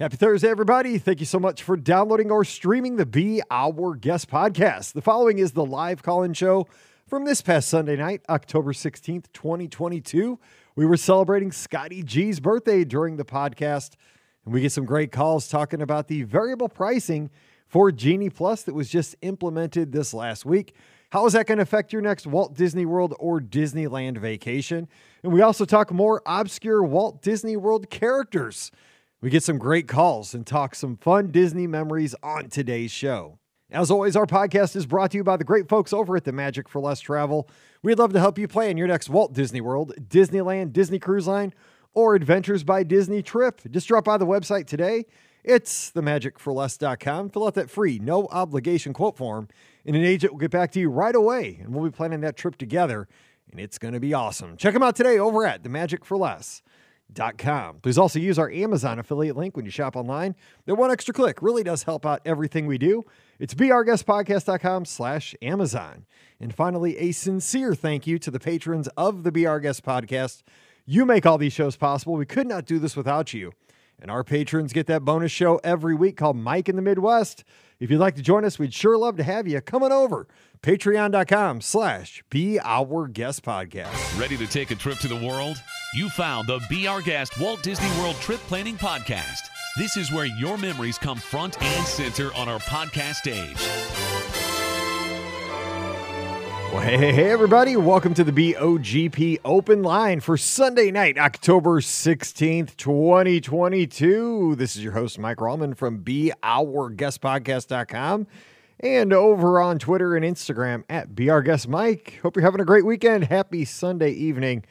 Happy Thursday, everybody. Thank you so much for downloading or streaming the Be Our Guest podcast. The following is the live call in show from this past Sunday night, October 16th, 2022. We were celebrating Scotty G's birthday during the podcast, and we get some great calls talking about the variable pricing for Genie Plus that was just implemented this last week. How is that going to affect your next Walt Disney World or Disneyland vacation? And we also talk more obscure Walt Disney World characters. We get some great calls and talk some fun Disney memories on today's show. As always, our podcast is brought to you by the great folks over at the Magic for Less Travel. We'd love to help you plan your next Walt Disney World, Disneyland, Disney Cruise Line, or Adventures by Disney trip. Just drop by the website today. It's themagicforless.com. Fill out that free, no obligation quote form, and an agent will get back to you right away. And we'll be planning that trip together, and it's going to be awesome. Check them out today over at The Magic for Less. Com. Please also use our Amazon affiliate link when you shop online. That one extra click really does help out everything we do. It's beourguestpodcast.com slash Amazon. And finally, a sincere thank you to the patrons of the Our Guest podcast. You make all these shows possible. We could not do this without you. And our patrons get that bonus show every week called Mike in the Midwest. If you'd like to join us, we'd sure love to have you. Come on over. Patreon.com slash Be Our Guest Podcast. Ready to take a trip to the world? You found the Be Our Guest Walt Disney World Trip Planning Podcast. This is where your memories come front and center on our podcast stage. Well, hey, hey, hey, everybody. Welcome to the BOGP Open Line for Sunday night, October 16th, 2022. This is your host, Mike Rallman from BeOurGuestPodcast.com and over on Twitter and Instagram at BeOurGuestMike. Hope you're having a great weekend. Happy Sunday evening.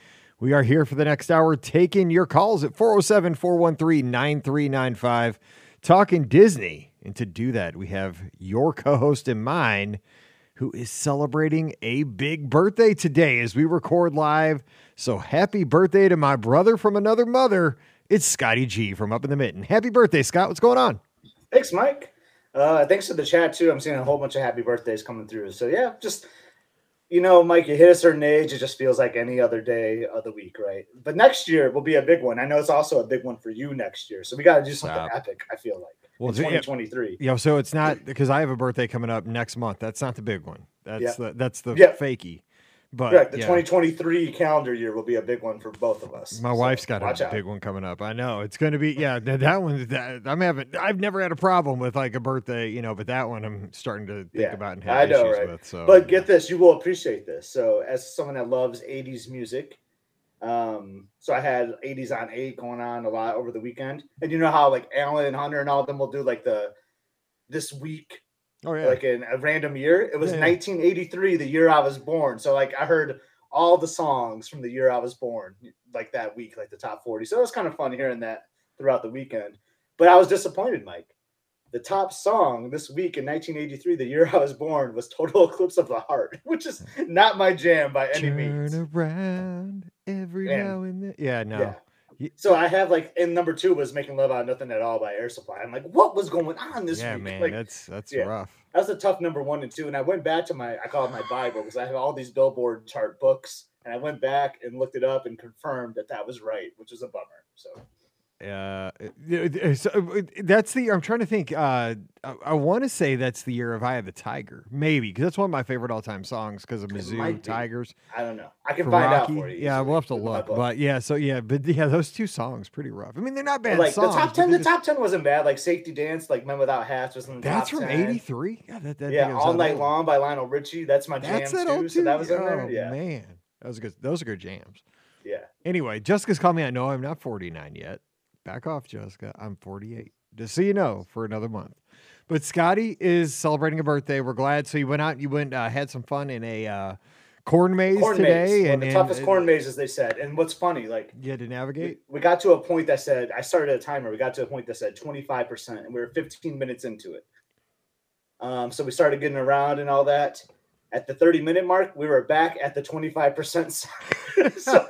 We are here for the next hour taking your calls at 407 413 9395, talking Disney. And to do that, we have your co host and mine who is celebrating a big birthday today as we record live. So happy birthday to my brother from another mother. It's Scotty G from Up in the Mitten. Happy birthday, Scott. What's going on? Thanks, Mike. Uh, thanks for the chat too. I'm seeing a whole bunch of happy birthdays coming through. So yeah, just you know, Mike, you hit a certain age, it just feels like any other day of the week, right? But next year will be a big one. I know it's also a big one for you next year. So we got to do something Stop. epic, I feel like. Well, 2023. Yeah, so it's not because I have a birthday coming up next month. That's not the big one. That's yeah. the that's the yeah. fakey. But Correct. The yeah. 2023 calendar year will be a big one for both of us. My so wife's got a out. big one coming up. I know it's going to be. Yeah, that one. That, I'm having. I've never had a problem with like a birthday, you know, but that one I'm starting to think yeah, about and have I know, issues right? with. So, but get this, you will appreciate this. So, as someone that loves 80s music, um, so I had 80s on eight going on a lot over the weekend, and you know how like Alan and Hunter and all of them will do like the this week Oh yeah. Like in a random year. It was yeah, 1983, the year I was born. So like I heard all the songs from the year I was born, like that week, like the top 40. So it was kind of fun hearing that throughout the weekend. But I was disappointed, Mike. The top song this week in 1983, the year I was born, was "Total Eclipse of the Heart," which is not my jam by any Turn means. Turn around every now and then. Yeah, no. Yeah. So I have like, and number two was "Making Love Out of Nothing at All" by Air Supply. I'm like, what was going on this yeah, week? man, like, that's that's yeah, rough. That's a tough number one and two. And I went back to my, I call it my Bible because I have all these Billboard chart books, and I went back and looked it up and confirmed that that was right, which was a bummer. So uh, so uh, that's the. I'm trying to think. Uh, I, I want to say that's the year of "Eye of the Tiger," maybe because that's one of my favorite all-time songs because of Mizzou Tigers. I don't know. I can find Rocky. out for you. Yeah, we'll have to look. But yeah, so yeah, but yeah, those two songs pretty rough. I mean, they're not bad. like songs, the top ten, the just... top ten wasn't bad. Like "Safety Dance," like "Men Without Hats" was in the that's top from '83. Yeah, that, that yeah, "All Night Long" by Lionel Richie. That's my jam too. too. So that was in there. Oh, yeah, man, that was good. Those are good jams. Yeah. Anyway, Jessica's called me. I know I'm not 49 yet. Back off, Jessica. I'm 48. Just so you know, for another month. But Scotty is celebrating a birthday. We're glad. So you went out, you went, uh, had some fun in a uh, corn maze corn today, maze. and the and, toughest and, corn maze, as they said. And what's funny, like you had to navigate. We, we, got to a point that said, I started a timer. We got to a point that said 25 percent, and we were 15 minutes into it. Um, so we started getting around and all that. At the 30 minute mark, we were back at the 25%. so,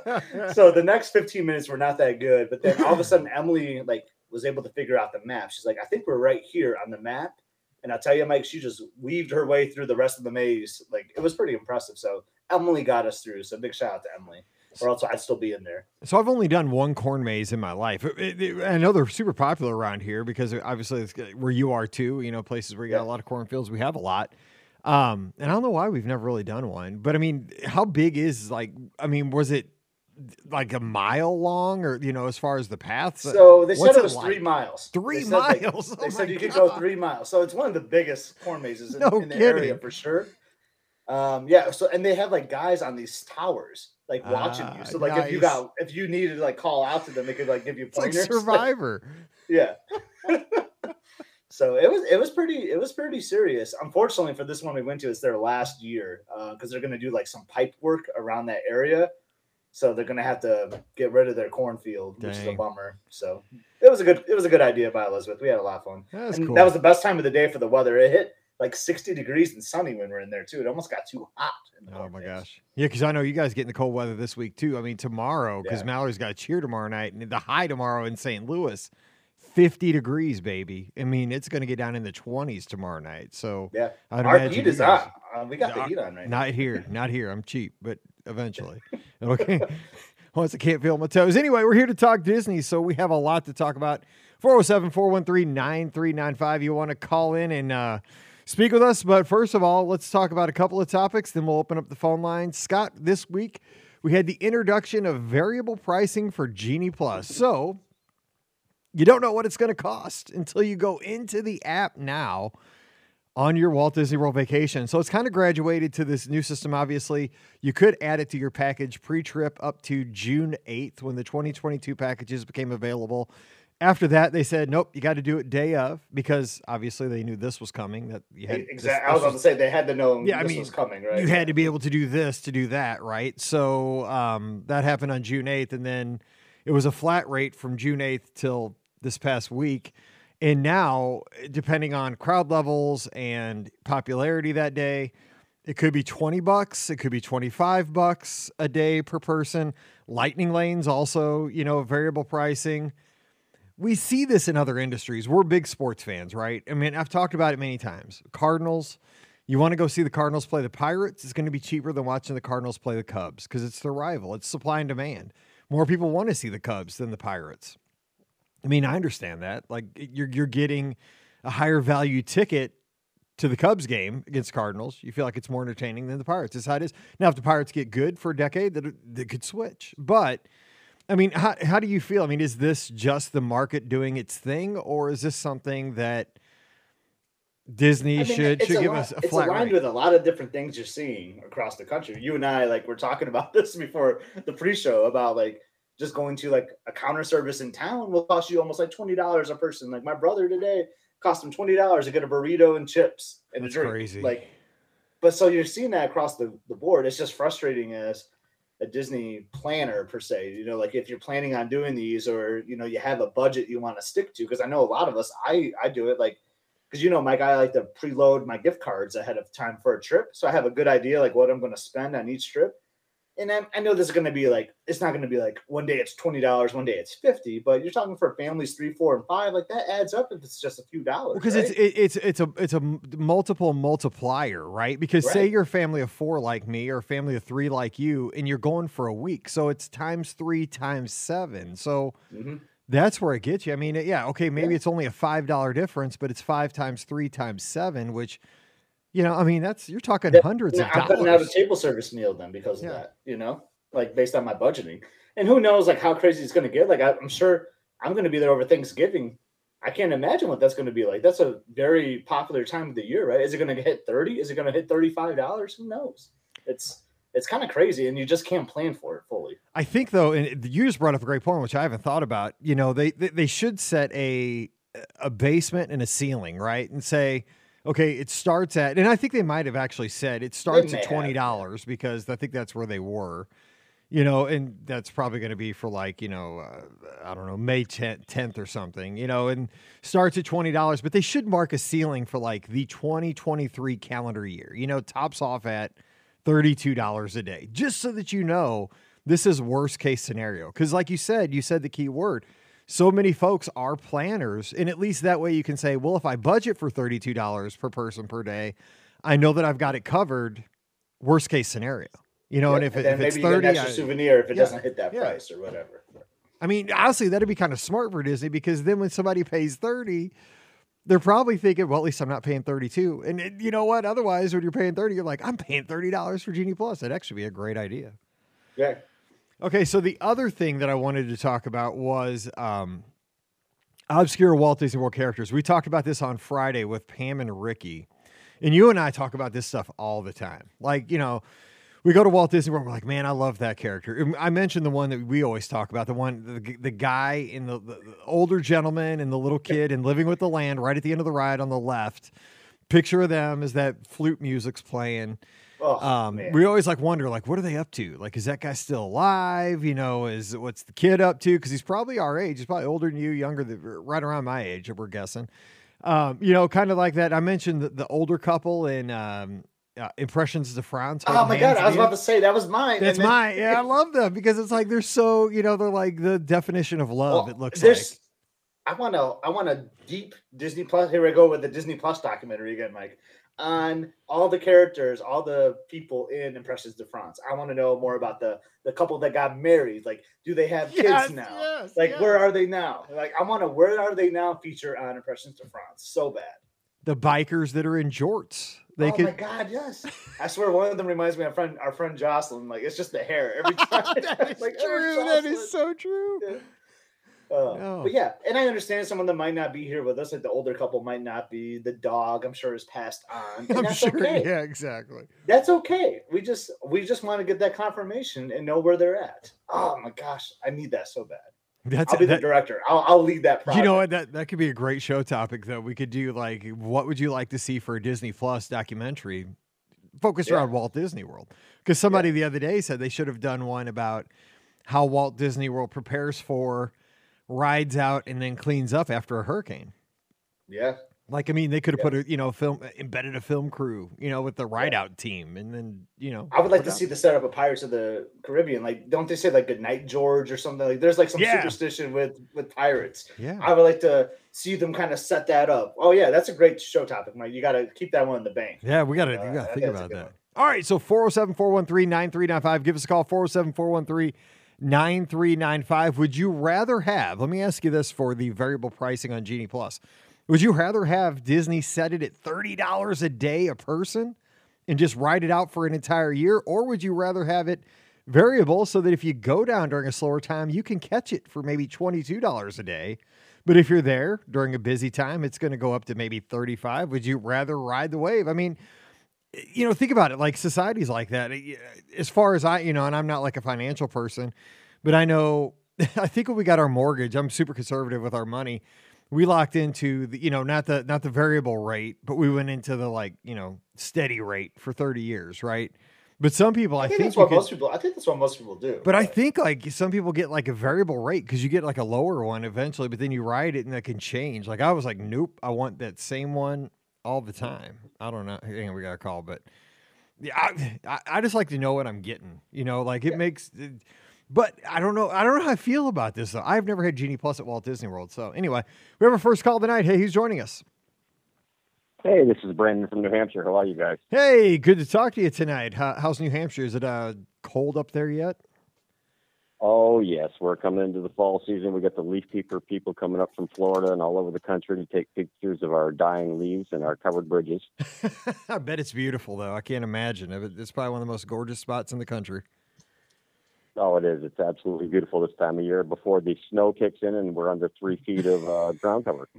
so the next 15 minutes were not that good. But then all of a sudden, Emily like was able to figure out the map. She's like, I think we're right here on the map. And I'll tell you, Mike, she just weaved her way through the rest of the maze. Like it was pretty impressive. So Emily got us through. So big shout out to Emily. or else I'd still be in there. So I've only done one corn maze in my life. It, it, I know they're super popular around here because obviously it's where you are too. You know, places where you got Yeah. a lot of cornfields. We have a lot. Um, and I don't know why we've never really done one. But I mean, how big is like? I mean, was it like a mile long, or you know, as far as the paths? So they said What's it it was three like? miles. Three They said, like- miles? They Oh said my you could go three miles. So it's one of the biggest corn mazes in, No in the area for sure. Um, yeah. So and they have like guys on these towers like watching Ah, you. So like if you got if you needed to like call out to them, they could like give you It's like pointers. Survivor. yeah. so it was it was pretty it was pretty serious. Unfortunately for this one we went to, it's their last year uh, because they're gonna do like some pipe work around that area. So they're gonna have to get rid of their cornfield, which is a bummer. So it was a good it was a good idea by Elizabeth. We had a lot of fun. That's and cool. that was the best time of the day for the weather. It hit like 60 degrees and sunny when we are in there too. It almost got too hot. in the Oh my cornfields. gosh. Yeah, because I know you guys get in the cold weather this week too. I mean, tomorrow, because Yeah. Mallory's got a cheer tomorrow night, and the high tomorrow in St. Louis, 50 degrees, baby. I mean, it's going to get down in the 20s tomorrow night. So Yeah. I'd Our heat is guys- on. Uh, we got the heat on right now. Not here. Not here. I'm cheap, but eventually. Okay. Once I can't feel my toes. Anyway, we're here to talk Disney, so we have a lot to talk about. 407 413 9395. You want to call in and uh, speak with us. But first of all, let's talk about a couple of topics, then we'll open up the phone line. Scott, this week we had the introduction of variable pricing for Genie Plus. So you don't know what it's going to cost until you go into the app now on your Walt Disney World vacation. So it's kind of graduated to this new system. Obviously, you could add it to your package pre trip up to June 8th when the 2022 packages became available. After that, they said, nope, you got to do it day of because obviously they knew this was coming. That you had Exactly. I was about to say they had to know Yeah, I this mean, was coming, right? you had to be able to do this to do that, right? So um, that happened on June 8th. And then it was a flat rate from June 8th till this past week. And now, depending on crowd levels and popularity that day, it could be 20 bucks, it could be 25 bucks a day per person. Lightning lanes also, you know, variable pricing. We see this in other industries. We're big sports fans, right? I mean, I've talked about it many times. Cardinals, you want to go see the Cardinals play the Pirates, it's going to be cheaper than watching the Cardinals play the Cubs because it's their rival. It's supply and demand. More people want to see the Cubs than the Pirates. I mean, I understand that. Like you're you're getting a higher value ticket to the Cubs game against Cardinals. You feel like it's more entertaining than the Pirates. That's how it is. Now, if the Pirates get good for a decade, that they could switch. But I mean, how how do you feel? I mean, is this just the market doing its thing, or is this something that Disney I mean, should it's should give ali- us a it's flat aligned rate? with a lot of different things you're seeing across the country. You and I, like, we're talking about this before the pre-show about like just going to like a counter service in town will cost you almost like twenty dollars a person. Like my brother today cost him twenty dollars to get a burrito and chips and That's a drink. crazy. Like, but so you're seeing that across the, the board. It's just frustrating as a Disney planner per se. You know, like if you're planning on doing these, or you know, you have a budget you want to stick to. Because I know a lot of us, I I do it like because you know, Mike, I like to preload my gift cards ahead of time for a trip, so I have a good idea like what I'm going to spend on each trip. And I, I know this is going to be like it's not going to be like one day it's twenty dollars, one day it's fifty, but you're talking for families three, four, and five. Like that adds up if it's just a few dollars. because right? it's it, it's it's a it's a multiple multiplier, right? Because say Right. you're a family of four like me, or a family of three like you, and you're going for a week, so it's times three times seven. So Mhm. that's where it gets you. I mean, yeah, okay, maybe Yeah. it's only a five dollar difference, but it's five times three times seven, which you know, I mean, that's you're talking Yeah, hundreds Yeah, of I'm cutting out a table service meal then because of Yeah. that, you know, like based on my budgeting. And who knows like how crazy it's going to get. Like I, I'm sure I'm going to be there over Thanksgiving. I can't imagine what that's going to be like. That's a very popular time of the year, right? Is it going to hit 30? Is it going to hit $35? Who knows? It's it's kind of crazy and you just can't plan for it fully. I think though, and you just brought up a great point, which I haven't thought about. You know, they they, they should set a a basement and a ceiling, right? And say, okay, it starts at, and I think they might have actually said it starts at twenty dollars because I think that's where they were. You know, and that's probably going to be for like you know, uh, I don't know, May tenth or something. You know, and starts at twenty dollars, but they should mark a ceiling for like the twenty twenty three calendar year. You know, tops off at $32 a day, just so that you know this is worst case scenario. Because, like you said, you said the key word. So many folks are planners, and at least that way you can say, well, if I budget for $32 per person per day, I know that I've got it covered. Worst case scenario, You know, Yep, and if, it, then if maybe it's you get an thirty, extra I, souvenir if it yeah, doesn't hit that yeah. price or whatever. I mean, honestly, that'd be kind of smart for Disney because then when somebody pays thirty, they're probably thinking, well, at least I'm not paying thirty-two. And it- you know what? Otherwise, when you're paying thirty, you're like, I'm paying thirty dollars for Genie Plus. That'd actually be a great idea. Yeah. Okay, so the other thing that I wanted to talk about was um, obscure Walt Disney World characters. We talked about this on Friday with Pam and Ricky, and you and I talk about this stuff all the time. Like, you know, we go to Walt Disney World, we're like, man, I love that character. I mentioned the one that we always talk about, the one, the, the guy in the, the older gentleman and the little kid and living with the land right at the end of the ride on the left. Picture of them as that flute music's playing. Oh, Um, man. we always like wonder, like, what are they up to? Like, is that guy still alive? You know, is what's the kid up to? Because he's probably our age. He's probably older than you, younger than right around my age. We're guessing. Um, you know, kind of like that. I mentioned the, the older couple in um, uh, Impressions de France. Oh my god, I was about to say that was mine. That's then- mine. Yeah, I love them because it's like they're so. You know, they're like the definition of love. Well, it looks like. I want to. I want a deep Disney Plus. Here we go with the Disney Plus documentary again, Mike. On all the characters, all the people in Impressions de France. I want to know more about the the couple that got married. Like, do they have kids Yes, now? yes, like, yes. where are they now? Like, I want to. Where are they now? Feature on Impressions de France. So bad. the bikers that are in jorts. They oh could. my god, yes! I swear, one of them reminds me of friend, our friend Jocelyn. Like, it's just the hair every time. that is Like, true. That Jocelyn. is so true. Yeah. Uh, No. But yeah, and I understand some of them might not be here with us. Like the older couple might not be. The dog, I'm sure, is passed on. I'm that's sure. okay. Yeah, exactly. That's okay. We just we just want to get that confirmation and know where they're at. Oh my gosh, I need that so bad. That's I'll be that, the director. I'll, I'll lead that project. You know what? That that could be a great show topic though. We could do like what would you like to see for a Disney Plus documentary focused Yeah. around Walt Disney World? Because somebody the other day said they should have done one about how Walt Disney World prepares for rides out and then cleans up after a hurricane. Yeah. Like I mean, they could have Yeah. put a you know film embedded a film crew you know with the ride out team and then you know I would like to out- see the setup of Pirates of the Caribbean. Like, don't they say like Good Night George or something? Like, there's like some Yeah. superstition with with pirates. yeah. I would like to see them kind of set that up. Oh yeah, that's a great show topic, Mike. You got to keep that one in the bank. Yeah, we got to Uh, you got to think think that's a about that. one. All right, so 407 413 9395. Give us a call 407 413 9395. Would you rather have, let me ask you this for the variable pricing on Genie Plus. Would you rather have Disney set it at $30 a day a person and just ride it out for an entire year? Or would you rather have it variable so that if you go down during a slower time, you can catch it for maybe $22 a day? But if you're there during a busy time, it's going to go up to maybe 35. Would you rather ride the wave? I mean, you know, think about it. Like societies like that. As far as I, you know, and I'm not like a financial person, but I know. I think when we got our mortgage, I'm super conservative with our money. We locked into the, you know, not the not the variable rate, but we went into the like, you know, steady rate for 30 years, right? But some people, I, I think, think, that's what could, most people. I think that's what most people do. but I think like some people get like a variable rate because you get like a lower one eventually, but then you ride it and that can change. Like I was like, nope, I want that same one all the time. I don't know. Hang on, we got a call, but yeah, I, I, I just like to know what I'm getting. You know, like it Yeah. makes. But I don't know. I don't know how I feel about this though. I've never had Genie Plus at Walt Disney World. So anyway, we have our first call tonight. Hey, who's joining us? Hey, this is Brandon from New Hampshire. How are you guys? Hey, good to talk to you tonight. How, how's New Hampshire? Is it uh, cold up there yet? Oh, yes. We're coming into the fall season. We got the leaf peeper people coming up from Florida and all over the country to take pictures of our dying leaves and our covered bridges. I bet it's beautiful though. I can't imagine. It- It's probably one of the most gorgeous spots in the country. Oh, it is. It's absolutely beautiful this time of year before the snow kicks in and we're under three feet of uh, ground cover.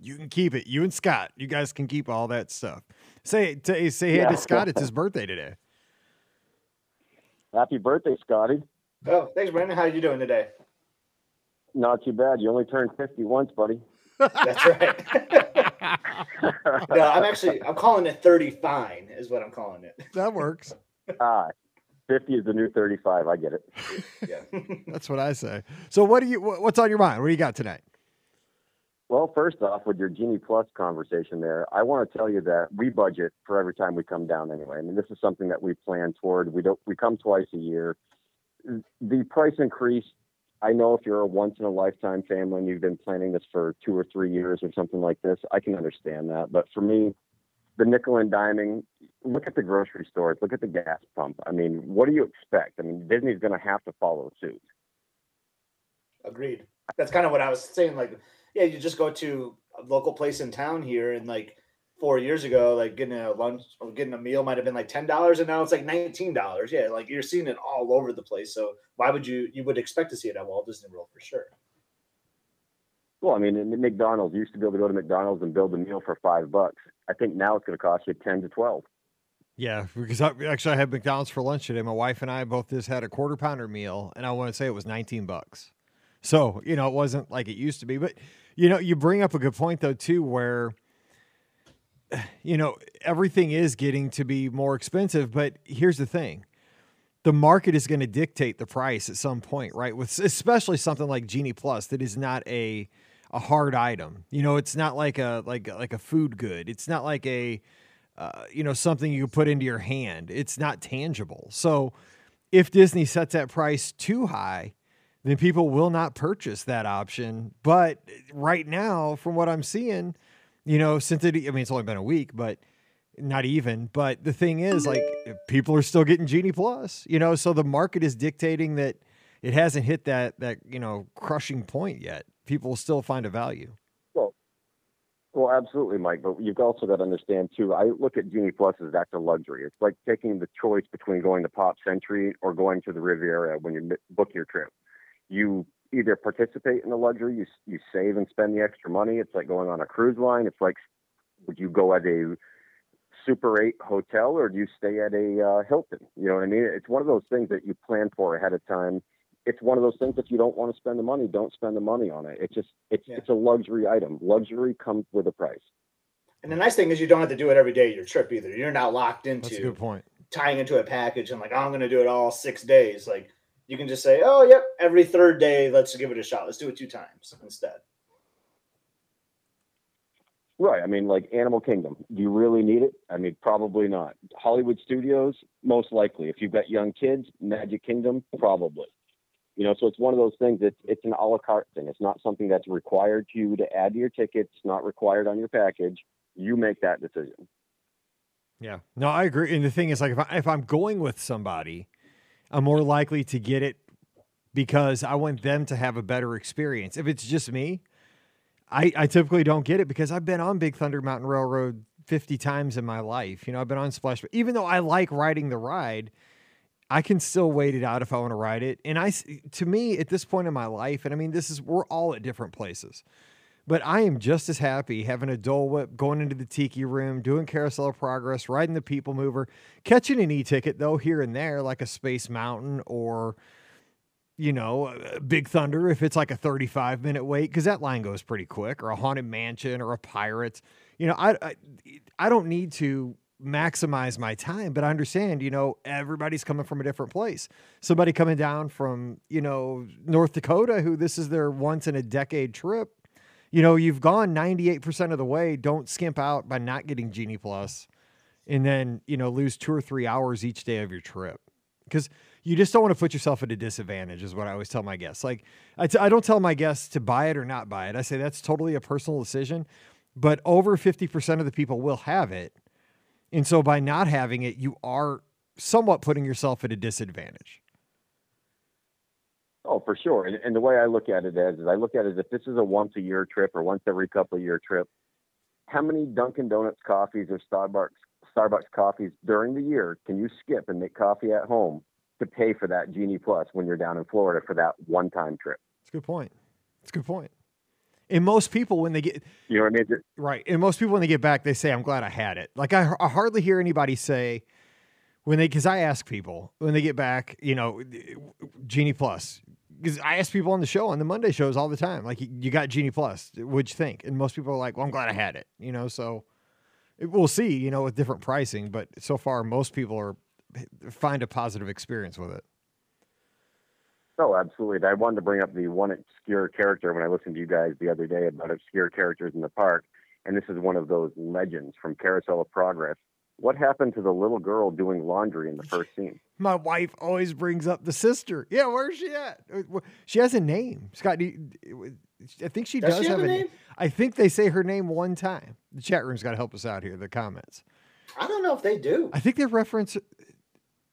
You can keep it. You and Scott, you guys can keep all that stuff. Say say, say hey Yeah. to Scott. It's his birthday today. Happy birthday, Scotty. Oh, thanks, Brandon. How are you doing today? Not too bad. You only turned 50 once, buddy. That's right. no, I'm actually I'm calling it 30 fine is what I'm calling it. that works. ah, 50 is the new 35. I get it. Yeah. That's what I say. So what do you? What's on your mind? What do you got tonight? Well, first off, with your Genie Plus conversation there, I want to tell you that we budget for every time we come down anyway. I mean, this is something that we plan toward. We don't we come twice a year. The price increase, I know if you're a once in a lifetime family and you've been planning this for two or three years or something like this, I can understand that. But for me, the nickel and diming, look at the grocery stores, look at the gas pump. I mean, what do you expect? I mean, Disney's going to have to follow suit. Agreed. That's kind of what I was saying. Like, yeah, you just go to a local place in town here, and like four years ago, like getting a lunch or getting a meal might have been like ten dollars, and now it's like nineteen dollars. Yeah, like you're seeing it all over the place. So why would you? You would expect to see it at Walt Disney World for sure. Well, I mean, in McDonald's, you used to be able to go to McDonald's and build a meal for five bucks. I think now it's going to cost you ten to twelve. Yeah, because I, actually I had McDonald's for lunch today. My wife and I both just had a quarter pounder meal, and I want to say it was nineteen bucks. So you know, it wasn't like it used to be. But you know, you bring up a good point though too, where you know everything is getting to be more expensive. But here's the thing: the market is going to dictate the price at some point, right? With especially something like Genie Plus that is not a a hard item. You know, it's not like a like like a food good. It's not like a uh, you know something you put into your hand. It's not tangible. So if Disney sets that price too high, then people will not purchase that option. But right now, from what I'm seeing, you know, since it, I mean, it's only been a week, but not even. But the thing is, like, people are still getting Genie Plus, you know, so the market is dictating that it hasn't hit that that you know crushing point yet. People will still find a value. Well, well, absolutely, Mike. But you've also got to understand too. I look at Genie Plus as that's a luxury. It's like taking the choice between going to Pop Century or going to the Riviera when you book your trip. You either participate in the luxury, you you save and spend the extra money. It's like going on a cruise line. It's like would you go at a Super 8 hotel or do you stay at a uh, Hilton? You know what I mean? It's one of those things that you plan for ahead of time. It's one of those things if you don't want to spend the money, don't spend the money on it. It's just it's yeah. it's a luxury item. Luxury comes with a price. And the nice thing is you don't have to do it every day of your trip either. You're not locked into That's a good point. tying into a package and like oh, I'm going to do it all 6 days. Like you can just say, "Oh, yep, every third day, let's give it a shot. Let's do it two times instead." Right. I mean, like Animal Kingdom. Do you really need it? I mean, probably not. Hollywood Studios, most likely. If you've got young kids, Magic Kingdom, probably. You know, so it's one of those things. It's it's an a la carte thing. It's not something that's required to you to add to your tickets. It's not required on your package. You make that decision. Yeah. No, I agree. And the thing is, like, if I, if I'm going with somebody, I'm more likely to get it because I want them to have a better experience. If it's just me, I, I typically don't get it because I've been on Big Thunder Mountain Railroad 50 times in my life. You know, I've been on Splash, but even though I like riding the ride, I can still wait it out if I want to ride it. And I, to me, at this point in my life, and I mean, this is, we're all at different places, but I am just as happy having a Dole Whip, going into the Tiki Room, doing Carousel of Progress, riding the People Mover, catching an e ticket though here and there, like a Space Mountain or, you know, Big Thunder if it's like a 35 minute wait because that line goes pretty quick, or a Haunted Mansion or a Pirates. You know, I, I I don't need to maximize my time, but I understand, you know, everybody's coming from a different place. Somebody coming down from, you know, North Dakota who this is their once in a decade trip. You know, you've gone 98% of the way. Don't skimp out by not getting Genie Plus and then, you know, lose two or three hours each day of your trip. Because you just don't want to put yourself at a disadvantage is what i always tell my guests like I t- I don't tell my guests to buy it or not buy it i say that's totally a personal decision but over 50% of the people will have it and so by not having it you are somewhat putting yourself at a disadvantage oh for sure and, and the way i look at it as is i look at it as if this is a once a year trip or once every couple of year trip how many dunkin donuts coffees or starbucks starbucks coffees during the year can you skip and make coffee at home to pay for that Genie Plus when you're down in Florida for that one time trip. That's a good point. That's a good point. And most people, when they get, you know what I mean? Right. And most people, when they get back, they say, I'm glad I had it. Like, I, I hardly hear anybody say, when they, because I ask people when they get back, you know, Genie Plus. Because I ask people on the show, on the Monday shows all the time, like, you got Genie Plus. What'd you think? And most people are like, well, I'm glad I had it, you know, so we'll see, you know, with different pricing. But so far, most people are find a positive experience with it. Oh, absolutely. I wanted to bring up the one obscure character when I listened to you guys the other day about obscure characters in the park. And this is one of those legends from Carousel of Progress. What happened to the little girl doing laundry in the first scene? My wife always brings up the sister. Yeah, where's she at? Uh, she has a name. Scott, I think she does, does she have, have, a name. name. I think they say her name one time. The chat room's got to help us out here. The comments. I don't know if they do. I think they reference. Uh,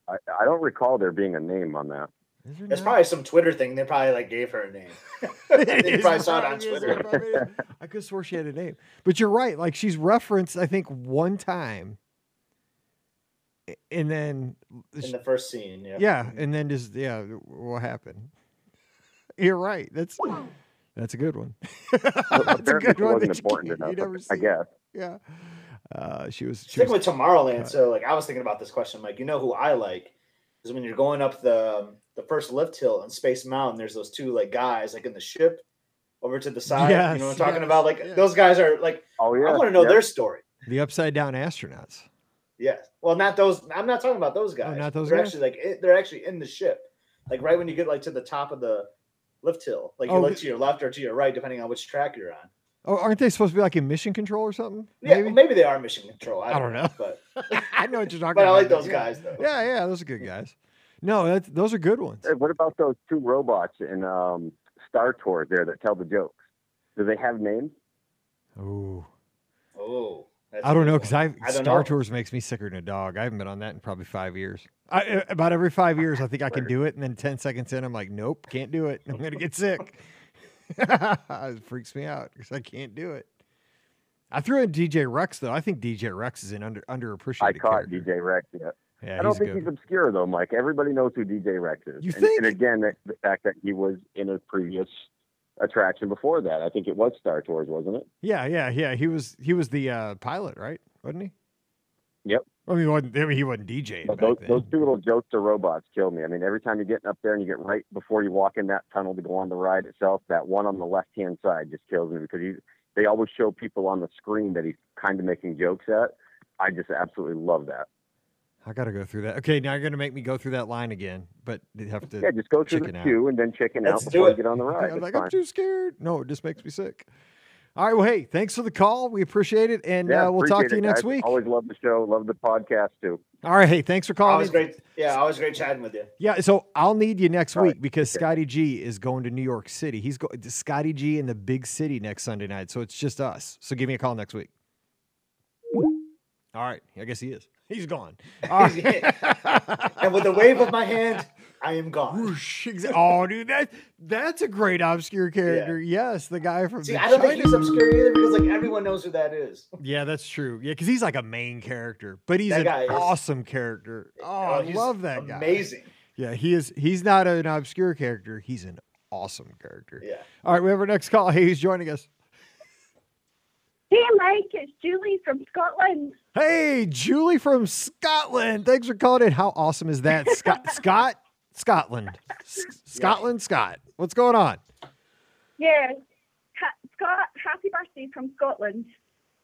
I, I don't recall there being a name on that. there It's not? probably some Twitter thing. They probably like gave her a name. They probably saw it on Twitter. I could have swore she had a name, but you're right. Like she's referenced, I think, one time, A- and then in the first scene. Yeah. yeah, and then just yeah, what happened? You're right. That's that's a good one. that's a good one. wasn't that you enough. you never I guess. Yeah. Uh, she was. She Sticking was with Tomorrowland, cut. so like I was thinking about this question, like you know who I like is when you're going up the um, the first lift hill on Space Mountain. There's those two like guys like in the ship over to the side. you know what I'm talking yes, about? Like yes. those guys are like Oh yeah. I want to know yeah. their story. the upside down astronauts. Yes. Well, not those. I'm not talking about those guys. Oh, not those they're guys? Actually, like it, they're actually in the ship. Like right when you get like to the top of the lift hill, like you Oh, look to your left or to your right, depending on which track you're on. Oh, aren't they supposed to be like in mission control or something? Yeah, Maybe. maybe, maybe they are mission control. I, I don't know. but I know what you're talking but I like those yeah. guys though. Yeah, yeah, those are good guys. No, that's, those are good ones. Hey, What about those two robots in um, Star Tours there that tell the jokes? Do they have names? Oh, Oh, that's I don't know because I I Star know. Tours makes me sicker than a dog. I haven't been on that in probably five years. I, uh, about every five years, I think I can do it, and then ten seconds in, I'm like, nope, can't do it. I'm gonna get sick. it freaks me out because I can't do it. I threw in DJ Rex though. I think DJ Rex is an under underappreciated. I caught character. DJ Rex yet. Yeah, I don't think good. he's obscure though, Mike. Everybody knows who DJ Rex is. You and, think? And again, the, the fact that he was in a previous attraction before that. I think it was Star Tours, wasn't it? Yeah, yeah, yeah. He was he was the uh, pilot, right? Wasn't he? Yep. I mean, he wasn't, I mean, he wasn't DJing. But those, those two little jokes to robots kill me. I mean, every time you're getting up there and you get right before you walk in that tunnel to go on the ride itself, that one on the left hand side just kills me because he, they always show people on the screen that he's kind of making jokes at. I just absolutely love that. I got to go through that. Okay, now you're going to make me go through that line again, but you have to. Yeah, just go through chicken the out. queue and then chicken Let's out before it. you get on the ride. I'm like, fine. I'm too scared. No, it just makes me sick. All right. Well, hey, thanks for the call. We appreciate it, and Yeah, uh, we'll talk to you it, next guys. week. Always love the show. Love the podcast too. All right. Hey, thanks for calling. Always great. Yeah, always great chatting with you. Yeah, so I'll need you next All right, week because okay. Scotty G is going to New York City. He's going Scotty G in the big city next Sunday night, so it's just us. So give me a call next week. All right, I guess he is. He's gone. All And with a wave of my hand, I am gone. Whoosh, exa- oh, dude, that that's a great obscure character. Yes, the guy from See, the I don't think he's obscure either because like everyone knows who that is. Yeah, that's true. Yeah, because he's like a main character, but he's That an guy is- awesome character. Oh, oh, I love that guy. Amazing. Yeah, he is. He's not an obscure character. He's an awesome character. Yeah. All right, we have our next call. Hey, who's joining us? Hey, Mike, it's Julie from Scotland. Hey, Julie from Scotland. Thanks for calling in. How awesome is that? Scott, Scott, Scotland, S- Scotland, Scott. What's going on? Yeah, ha- Scott, happy birthday from Scotland.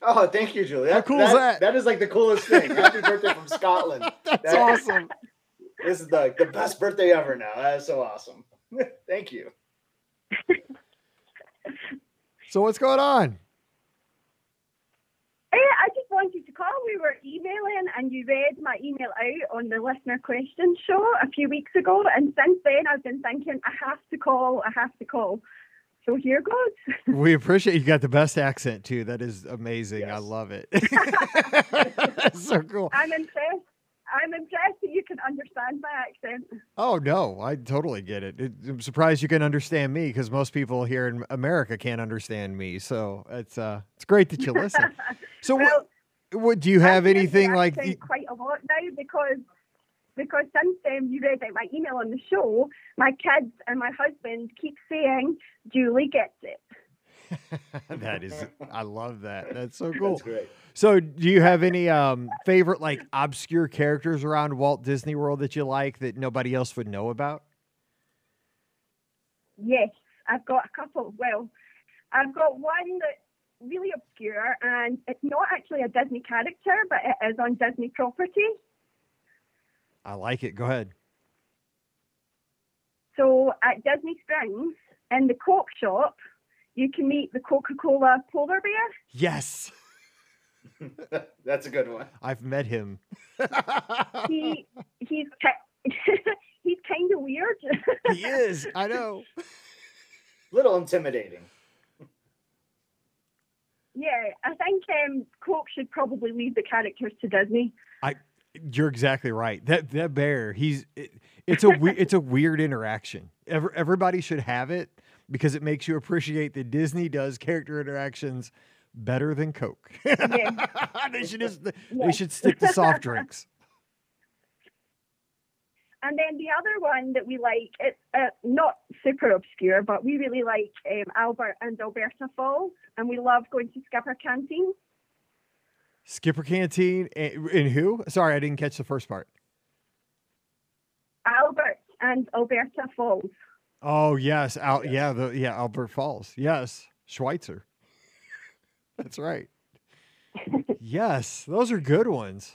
Oh, thank you, Julie. How cool is that? That is like the coolest thing. Happy birthday from Scotland. That's That- awesome. This is the, the best birthday ever now. That is so awesome. thank you. So what's going on? Hey, I just wanted to call. We were emailing, and you read my email out on the listener question show a few weeks ago. And since then, I've been thinking, I have to call. I have to call. So here goes. We appreciate you got the best accent too. That is amazing. I love it. That's so cool. I'm impressed. I'm impressed that you can understand my accent. Oh no, I totally get it. It- I'm surprised you can understand me because most people here in America can't understand me. So it's uh, it's great that you listen. So what, Well, what do you have I've anything the like? accent quite a lot now because because since um, you read out my email on the show, my kids and my husband keep saying Julie gets it. that is, I love that. That's so cool. That's great. So, do you have any um favorite like obscure characters around Walt Disney World that you like that nobody else would know about? Yes, I've got a couple. Well, I've got one that's really obscure, and it's not actually a Disney character, but it is on Disney property. I like it. Go ahead. So at Disney Springs, in the Coke shop, you can meet the Coca-Cola polar bear. Yes, That's a good one. I've met him. He he's ki- he's kind of weird. he is. I know. little intimidating. Yeah, I think um, Coke should probably leave the characters to Disney. I, You're exactly right. That that bear, he's it, it's a we, it's a weird interaction. Every, everybody should have it because it makes you appreciate that Disney does character interactions better than Coke. Yeah. they should just Yeah. they should stick to soft drinks. And then the other one that we like, it's uh, not super obscure, but we really like um, Albert and Alberta Falls, and we love going to Skipper Canteen. Skipper Canteen and, and who? Sorry, I didn't catch the first part. Albert and Alberta Falls. Oh yes, Al, yeah, the yeah Albert Falls. Yes, Schweitzer. That's right. yes, those are good ones.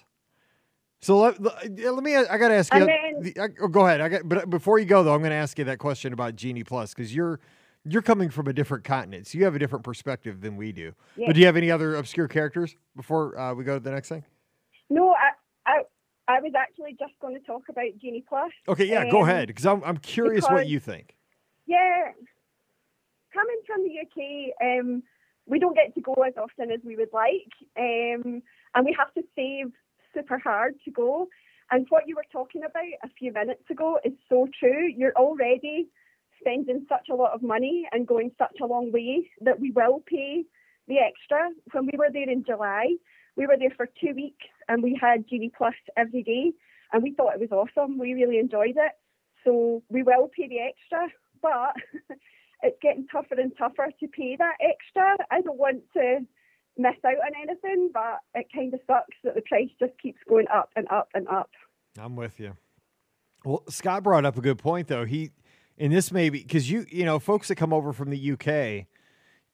So let, let, let me. I got to ask you. Then- the- I- oh, go ahead. I got. But before you go though, I'm going to ask you that question about Genie Plus because you're you're coming from a different continent, so you have a different perspective than we do. But do you have any other obscure characters before uh, we go to the next thing? No, I, I, I was actually just going to talk about Genie Plus. Okay, yeah, go Um, ahead because I'm I'm curious what you think. Yeah, coming from the UK, um, we don't get to go as often as we would like, um, and we have to save super hard to go. And what you were talking about a few minutes ago is so true. You're already spending such a lot of money and going such a long way that we will pay the extra. When we were there in July, we were there for two weeks and we had Genie Plus every day, and we thought it was awesome. We really enjoyed it. So we will pay the extra, but it's getting tougher and tougher to pay that extra. I don't want to miss out on anything, but it kind of sucks that the price just keeps going up and up and up. I'm with you. Well, Scott brought up a good point though. He and this may be because you you know folks that come over from the UK,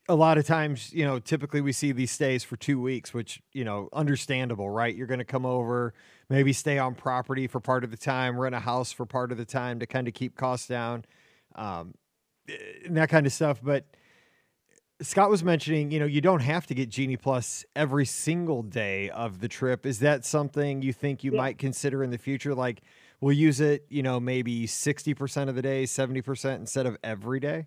a lot of times you know typically we see these stays for two weeks, which you know understandable, right? You're going to come over, maybe stay on property for part of the time, rent a house for part of the time to kind of keep costs down, um, and that kind of stuff. But Scott was mentioning, you know, you don't have to get Genie Plus every single day of the trip. Is that something you think you Yeah. might consider in the future? Like, we'll use it, you know, maybe 60% of the day, 70% instead of every day?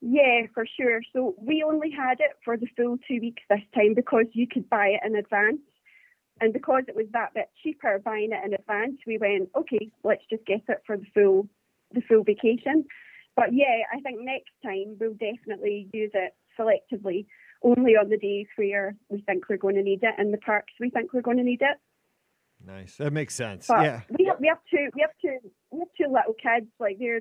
Yeah, for sure. So we only had it for the full two weeks this time because you could buy it in advance. And because it was that bit cheaper buying it in advance, we went, okay, let's just get it for the full the full vacation. But yeah, I think next time we'll definitely use it selectively, only on the days where we think we're going to need it, and the parks we think we're going to need it. Nice. That makes sense. But yeah. we have we have two we have two we have two little kids like they're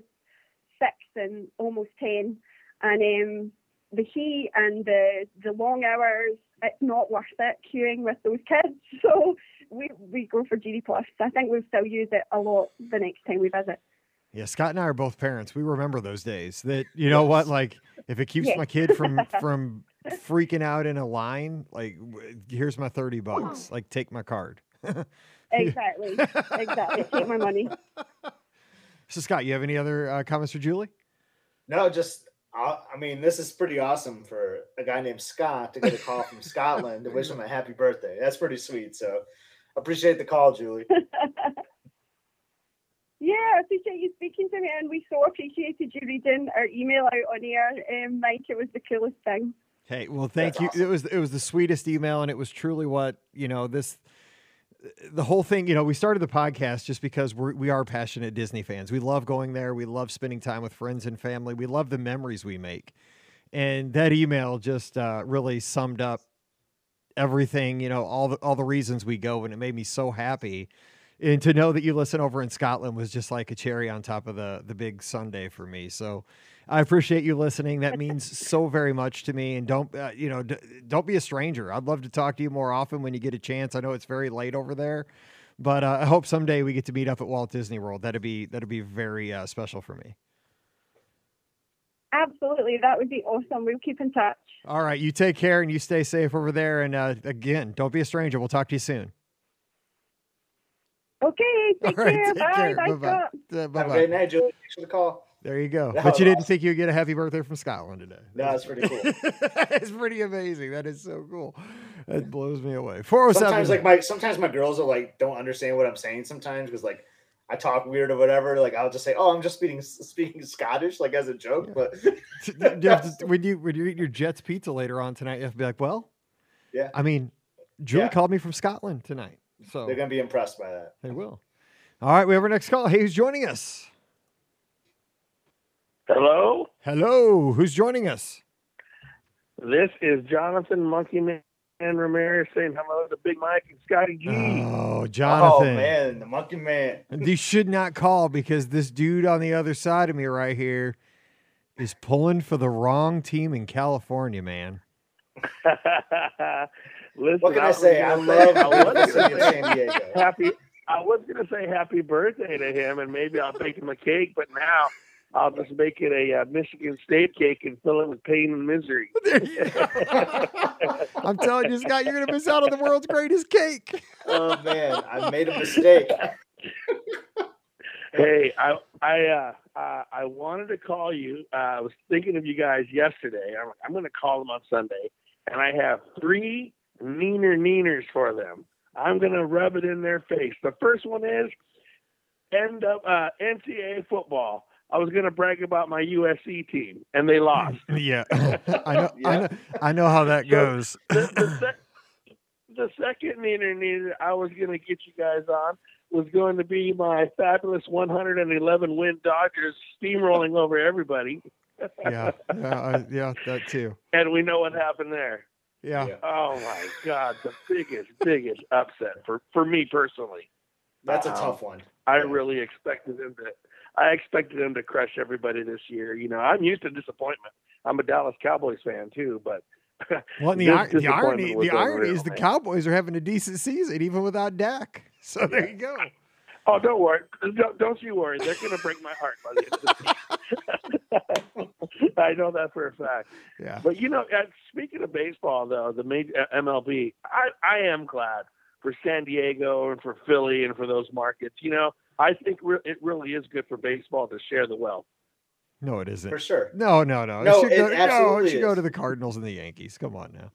six and almost ten, and um, the heat and the the long hours it's not worth it queuing with those kids. So we we go for Genie Plus. I think we'll still use it a lot the next time we visit. Yeah, Scott and I are both parents. We remember those days. That you know what, like if it keeps Yeah. my kid from from freaking out in a line, like here's my thirty bucks. Like take my card. Exactly, exactly. Take my money. So Scott, you have any other uh, comments for Julie? No, just I, I mean, this is pretty awesome for a guy named Scott to get a call from Scotland to wish him a happy birthday. That's pretty sweet. So appreciate the call, Julie. Yeah, I appreciate you speaking to me, and we so appreciated you reading our email out on air, um, Mike. It was the coolest thing. Hey, well, thank That's you. awesome. It was it was the sweetest email, and it was truly what you know. This the whole thing. You know, we started the podcast just because we're, we are passionate Disney fans. We love going there. We love spending time with friends and family. We love the memories we make, and that email just uh, really summed up everything. You know, all the all the reasons we go, and it made me so happy. And to know that you listen over in Scotland was just like a cherry on top of the the big Sunday for me. So I appreciate you listening. That means so very much to me. And don't uh, you know? D- don't be a stranger. I'd love to talk to you more often when you get a chance. I know it's very late over there, but uh, I hope someday we get to meet up at Walt Disney World. That'd be that'd be very uh, special for me. Absolutely, that would be awesome. We'll keep in touch. All right, you take care and you stay safe over there. And uh, again, don't be a stranger. We'll talk to you soon. Okay, take right, care. take Bye. care. Bye, Bye-bye. Scott. Uh, Have a bye-bye. great night, Julie. Thanks for the call. There you go. That But was you didn't awesome. think you'd get a happy birthday from Scotland today. No, it's pretty cool. it's pretty amazing. That is so cool. That blows me away. 407. Sometimes, like my sometimes my girls are like don't understand what I'm saying sometimes because like I talk weird or whatever, like I'll just say, "Oh, I'm just speaking speaking Scottish," like as a joke. Yeah. But you have to, when you when you eat your Jet's pizza later on tonight, you have to be like, well, Yeah. I mean, Julie Yeah. called me from Scotland tonight, so they're gonna be impressed by that. they will. All right, we have our next call. Hey, who's joining us? Hello, Hello, who's joining us? this is Jonathan Monkey Man Ramirez saying hello to Big Mike and Scotty G. Oh, oh Jonathan. Oh man, the monkey man. You should not call because this dude on the other side of me right here is pulling for the wrong team in California, man. Listen, What can I was say? I love I was gonna say San Diego. happy. I was gonna say happy birthday to him, and maybe I'll bake him a cake. But now I'll just make it a uh, Michigan State cake and fill it with pain and misery. There you go. I'm telling you, Scott, you're going to miss out on the world's greatest cake. Oh man, I made a mistake. Hey, I I uh, uh, I wanted to call you. Uh, I was thinking of you guys yesterday. I'm, I'm going to call them on Sunday, and I have three neener neeners for them. I'm going to rub it in their face. The first one is end up uh, NCAA football. I was going to brag about my USC team, and they lost. Yeah, I know, I know, I know how that So- goes. the, the, sec- the second neener neener I was going to get you guys on was going to be my fabulous 111 win Dodgers steamrolling over everybody, Yeah, yeah, I, yeah, that too. and we know what happened there. Yeah, Yeah. Oh my God, the biggest, biggest upset for for me personally. That's a Um, tough one. I Yeah. really expected them to. I expected them to crush everybody this year. You know, I'm used to disappointment. I'm a Dallas Cowboys fan too, but well, and the, ir- the irony, the irony is the man. Cowboys are having a decent season even without Dak. So there you go. Oh, don't worry. Don't, don't you worry. They're going to break my heart by the end of the. I know that for a fact. Yeah, But you know, uh, speaking of baseball, though, the major, uh, MLB, I, I am glad for San Diego and for Philly and for those markets. You know, I think re- it really is good for baseball to share the wealth. no, it isn't. For sure. No, no, no. No, it should, it go, no, it absolutely should go to the Cardinals and the Yankees. Come on now.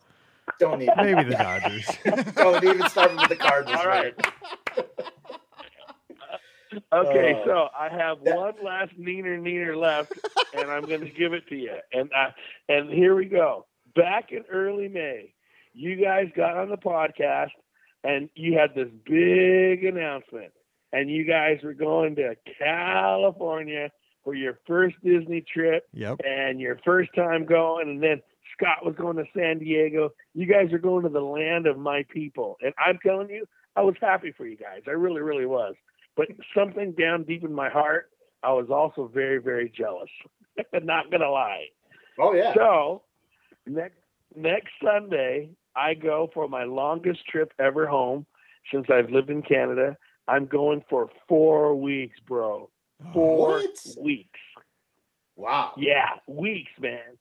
Don't even. Maybe the Dodgers. Don't even start with the Cardinals. All right. Okay, Uh, so I have that- one last neener neener left, and I'm going to give it to you. And I, and here we go. Back in early May, you guys got on the podcast, and you had this big announcement, and you guys were going to California for your first Disney trip Yep. and your first time going, and then Scott was going to San Diego. You guys are going to the land of my people, and I'm telling you, I was happy for you guys. I really, really was. But something down deep in my heart, I was also very, very jealous. Not gonna lie. Oh yeah. So next next Sunday, I go for my longest trip ever home since I've lived in Canada. I'm going for four weeks, bro. Four What? weeks. Wow. Yeah, weeks, man.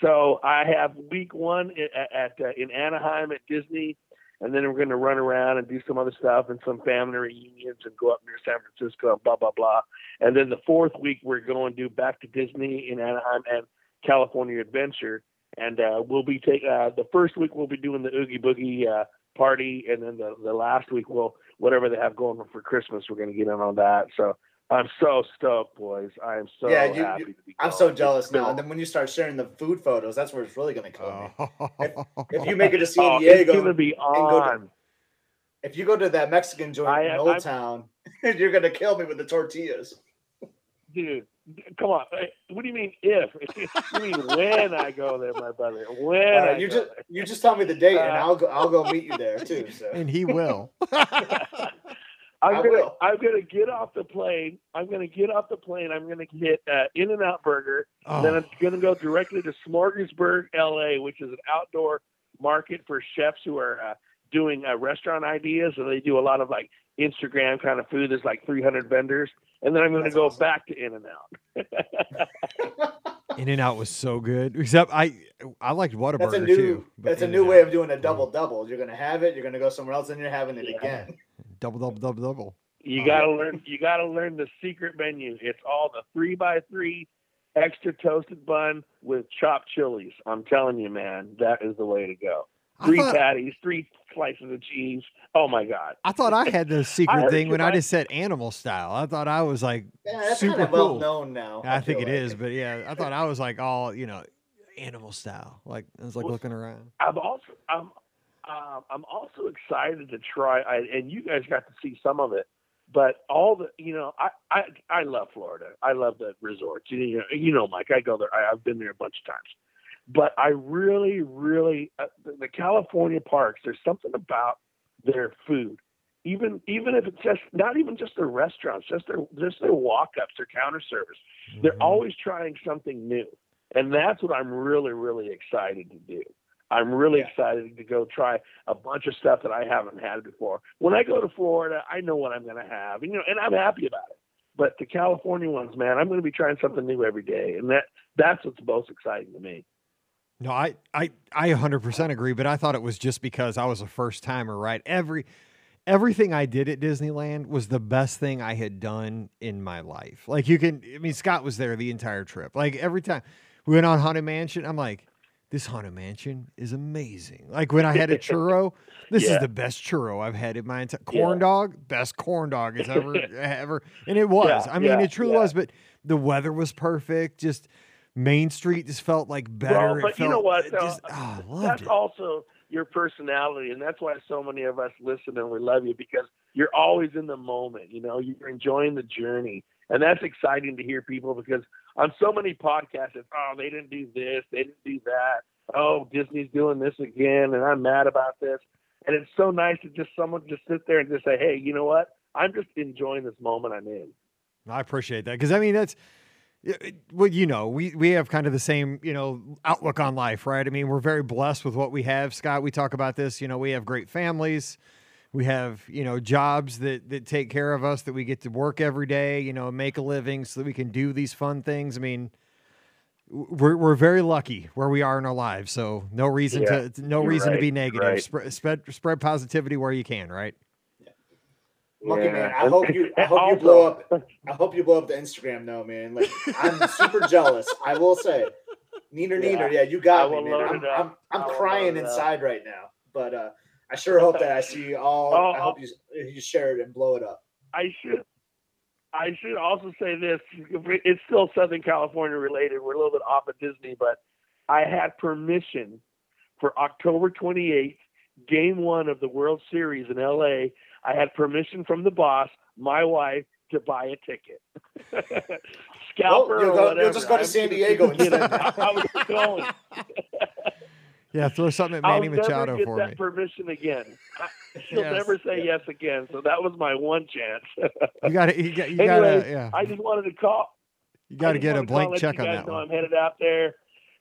So I have week one at, at uh, in Anaheim at Disney, and then we're going to run around and do some other stuff and some family reunions and go up near San Francisco and blah blah blah. And then the fourth week we're going to do back to Disney in Anaheim and California Adventure, and uh, we'll be take uh, the first week we'll be doing the Oogie Boogie uh, party, and then the the last week we'll whatever they have going for Christmas we're going to get in on that. So. I'm so stoked, boys. I am so Yeah, you- happy you- to be. I'm going. so jealous It's now. a- And then when you start sharing the food photos, that's where it's really gonna kill me. Oh. If you make it to San oh, it's Diego, gonna be go to- on. if you go to that Mexican joint I- in Old I'm- Town, you're gonna kill me with the tortillas. dude. Come on. What do you mean if? you mean when I go there, my brother? When Uh, I you go just you just tell me the date, and Uh, I'll go. I'll go meet you there too. So and he will. There. I'm I gonna will. I'm gonna get off the plane. I'm gonna get off the plane. I'm gonna hit uh, In and Out Burger. Oh, Then I'm gonna go directly to Smorgasburg, LA, which is an outdoor market for chefs who are uh, doing uh, restaurant ideas, and they do a lot of like Instagram kind of food. There's like 300 vendors, and then I'm gonna That's go awesome. back to In and Out. In and Out was so good. Except I, I liked that's a new. too. but that's a In-N-Out, new way of doing a double double. You're gonna have it. You're gonna go somewhere else, and you're having it Yeah. again. Double, double, double, double. You gotta yeah. learn. You gotta learn the secret menu. It's all the three by three, extra toasted bun with chopped chilies. I'm telling you, man, that is the way to go. I Three thought, patties, three slices of cheese. Oh my god! I thought I had the secret thing when I like- just said animal style. I thought I was like Yeah, that's super kind of well known now. I think feel it like. is, but yeah, I thought I was like all you know, animal style. Like I was like Well, looking around. I'm also I'm um, I'm also excited to try. I, and you guys got to see some of it, but all the you know I I I love Florida. I love the resorts. You know you know Mike. I go there. I, I've been there a bunch of times, but I really really uh, the, the California parks. There's something about their food. Even even if it's just not even just their restaurants, just their just their walk ups, their counter service. They're Mhm. always trying something new. And that's what I'm really, really excited to do. I'm really Yeah. excited to go try a bunch of stuff that I haven't had before. When I go to Florida, I know what I'm going to have, and, you know, and I'm happy about it. But the California ones, man, I'm going to be trying something new every day, and that that's what's most exciting to me. No, I, I, I 100% agree, but I thought it was just because I was a first timer, right? Every, everything I did at Disneyland was the best thing I had done in my life. Like you can, I mean, Scott was there the entire trip. Like every time we went on Haunted Mansion, I'm like, this Haunted Mansion is amazing. Like when I had a churro, this is the best churro I've had in my entire Yeah. corn dog, best corn dog it's ever eh, ever, and it was. Yeah, I mean, yeah, it truly yeah. was. But the weather was perfect. Just Main Street just felt like better. Well, but you know what, though? oh, that's it. also your personality, and that's why so many of us listen and we love you because you're always in the moment. You know, you're enjoying the journey, and that's exciting to hear people because on so many podcasts, it's oh they didn't do this, they didn't do that. Oh, Disney's doing this again, and I'm mad about this. And it's so nice to just someone just sit there and just say, hey, you know what? I'm just enjoying this moment I'm in. I appreciate that because I mean that's well, you know, we we have kind of the same you know outlook on life, right? I mean, we're very blessed with what we have. Scott, we talk about this. You know, we have great families. We have you know jobs that that take care of us. That we get to work every day. You know, make a living so that we can do these fun things. I mean. We're, we're very lucky where we are in our lives, so no reason Yeah, to no you're reason to be negative. right. Spread, spread spread positivity where you can, right? Monkey Yeah. man, I hope you I hope you blow up I hope you blow up the Instagram though, man. Like I'm super jealous. I will say. Neener, Yeah. neener, yeah, you got I me, man. I'm. I'm, I'm I will crying load it up. inside right now, but uh, I sure hope that I see you all. Oh, I hope you you share it and blow it up. I should I should also say this. It's still Southern California related. We're a little bit off of Disney, but I had permission for October 28th, game one of the World Series in LA. I had permission from the boss, my wife, to buy a ticket. Scalper Well, you'll or go- you'll just go to San Diego get it. I, I was going. Yeah, throw something at Manny I'll Manny never Machado get for that me. permission again. She'll Yes. never say yes again. So that was my one chance. You got to, you got, you Anyway, to, yeah, I just wanted to call. you got to get a blank check on that know one. I'm headed out there.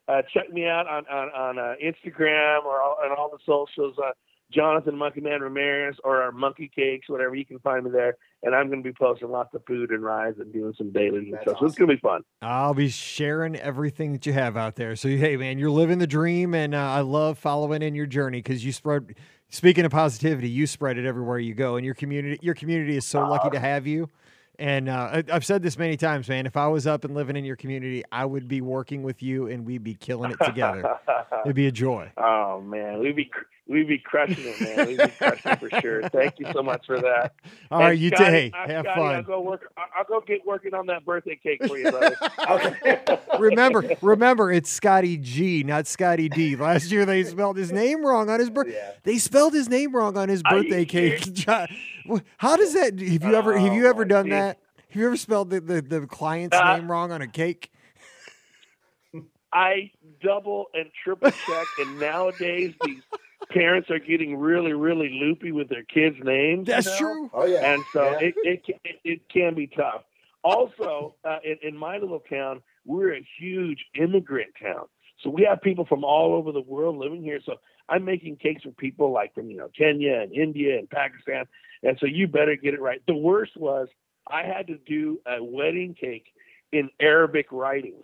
Uh, check me out on on, on uh, Instagram or all, on all the socials. Uh, Jonathan Monkey Man Ramirez or our Monkey Cakes, whatever you can find me there. And I'm going to be posting lots of food and rides and doing some dailies and That's stuff. So it's going to be fun. I'll be sharing everything that you have out there. So, hey, man, you're living the dream, and uh, I love following in your journey because you spread. Speaking of positivity, you spread it everywhere you go, and your community, your community is so lucky to have you. And uh, I, I've said this many times, man. If I was up and living in your community, I would be working with you, and we'd be killing it together. It'd be a joy. oh man, we'd be cr- we'd be crushing it, man. We'd be crushing it for sure. Thank you so much for that. All right, And you Scotty, take. uh, Have Scotty, I'll fun. go work. I'll go get working on that birthday cake for you, brother. Okay. remember, remember, it's Scotty G, not Scotty D. Last year they spelled his name wrong on his birthday. yeah. They spelled his name wrong on his birthday cake. How does that? Have you ever? Have you Oh, ever my done goodness. that? Have you ever spelled the, the, the client's Uh, name wrong on a cake? I double and triple check, and nowadays these parents are getting really, really loopy with their kids' names. you That's know? true. Oh yeah. and so Yeah. it, it it it can be tough. Also, uh, in, in my little town, we're a huge immigrant town, so we have people from all over the world living here. So I'm making cakes for people like from you know Kenya and India and Pakistan, and so you better get it right. The worst was I had to do a wedding cake in Arabic writing.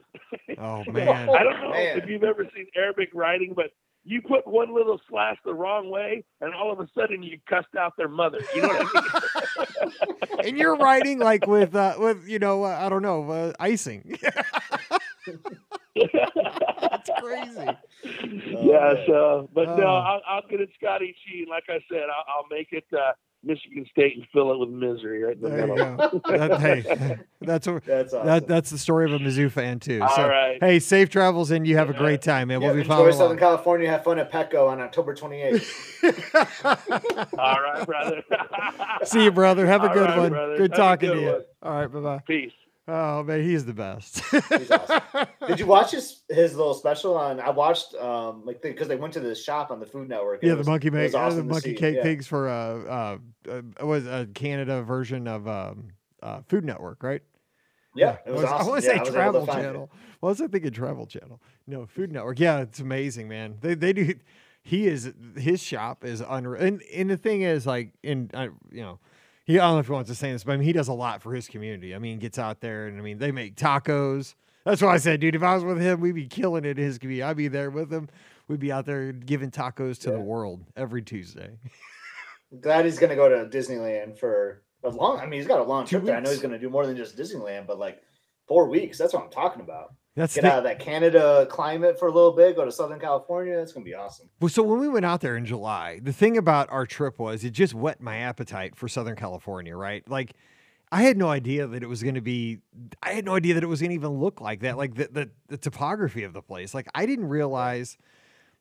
Oh man. I don't know Man. if you've ever seen Arabic writing, but you put one little slash the wrong way, and all of a sudden you cussed out their mother. You know what I mean? and you're writing like with uh, with you know uh, I don't know uh, icing. That's crazy. yeah. man. So, but no, Oh. I'll, I'll get it Scotty Sheen. Like I said, I'll, I'll make it uh, Michigan State and fill it with misery right in the There you middle. go. That- hey, that's a, That's awesome. that that's the story of a Mizzou fan too. All so, right. hey, safe travels and you have a great time, man. yeah, We'll be following. enjoy Southern. California. Have fun at Petco on October 28th. All right, brother. See you, brother. Have a All good right, one. brother. Good Have talking good to you. one. All right, bye bye. Peace. Oh man, he's the best. He's awesome. Did you watch his his little special on? I watched um like because they went to the shop on the Food Network. yeah, it the monkey make uh, awesome the monkey cake Yeah. pigs for uh uh, uh was a Canada version of um uh Food Network, right? Yeah, it was I awesome. want to Yeah, say I was Travel find it. Channel. What was I thinking? Travel Channel. No, Food Network. Yeah, it's amazing, man. They they do. He is his shop is unreal, and and the thing is like in I you know. He, I don't know if he wants to say this, but I mean, he does a lot for his community. I mean, gets out there and I mean, they make tacos. That's why I said, dude, if I was with him, we'd be killing it in his community. I'd be there with him. We'd be out there giving tacos to the world every Tuesday. Glad he's gonna go to Disneyland for a long. I mean, he's got a long Two trip there. I know he's gonna do more than just Disneyland, but like four weeks. That's what I'm talking about. That's Get the- out of that Canada climate for a little bit. Go to Southern California. That's gonna be awesome. Well, so when we went out there in July, the thing about our trip was it just whet my appetite for Southern California, right? Like I had no idea that it was going to be I had no idea that it was to even look like that, like the, the the topography of the place. Like I didn't realize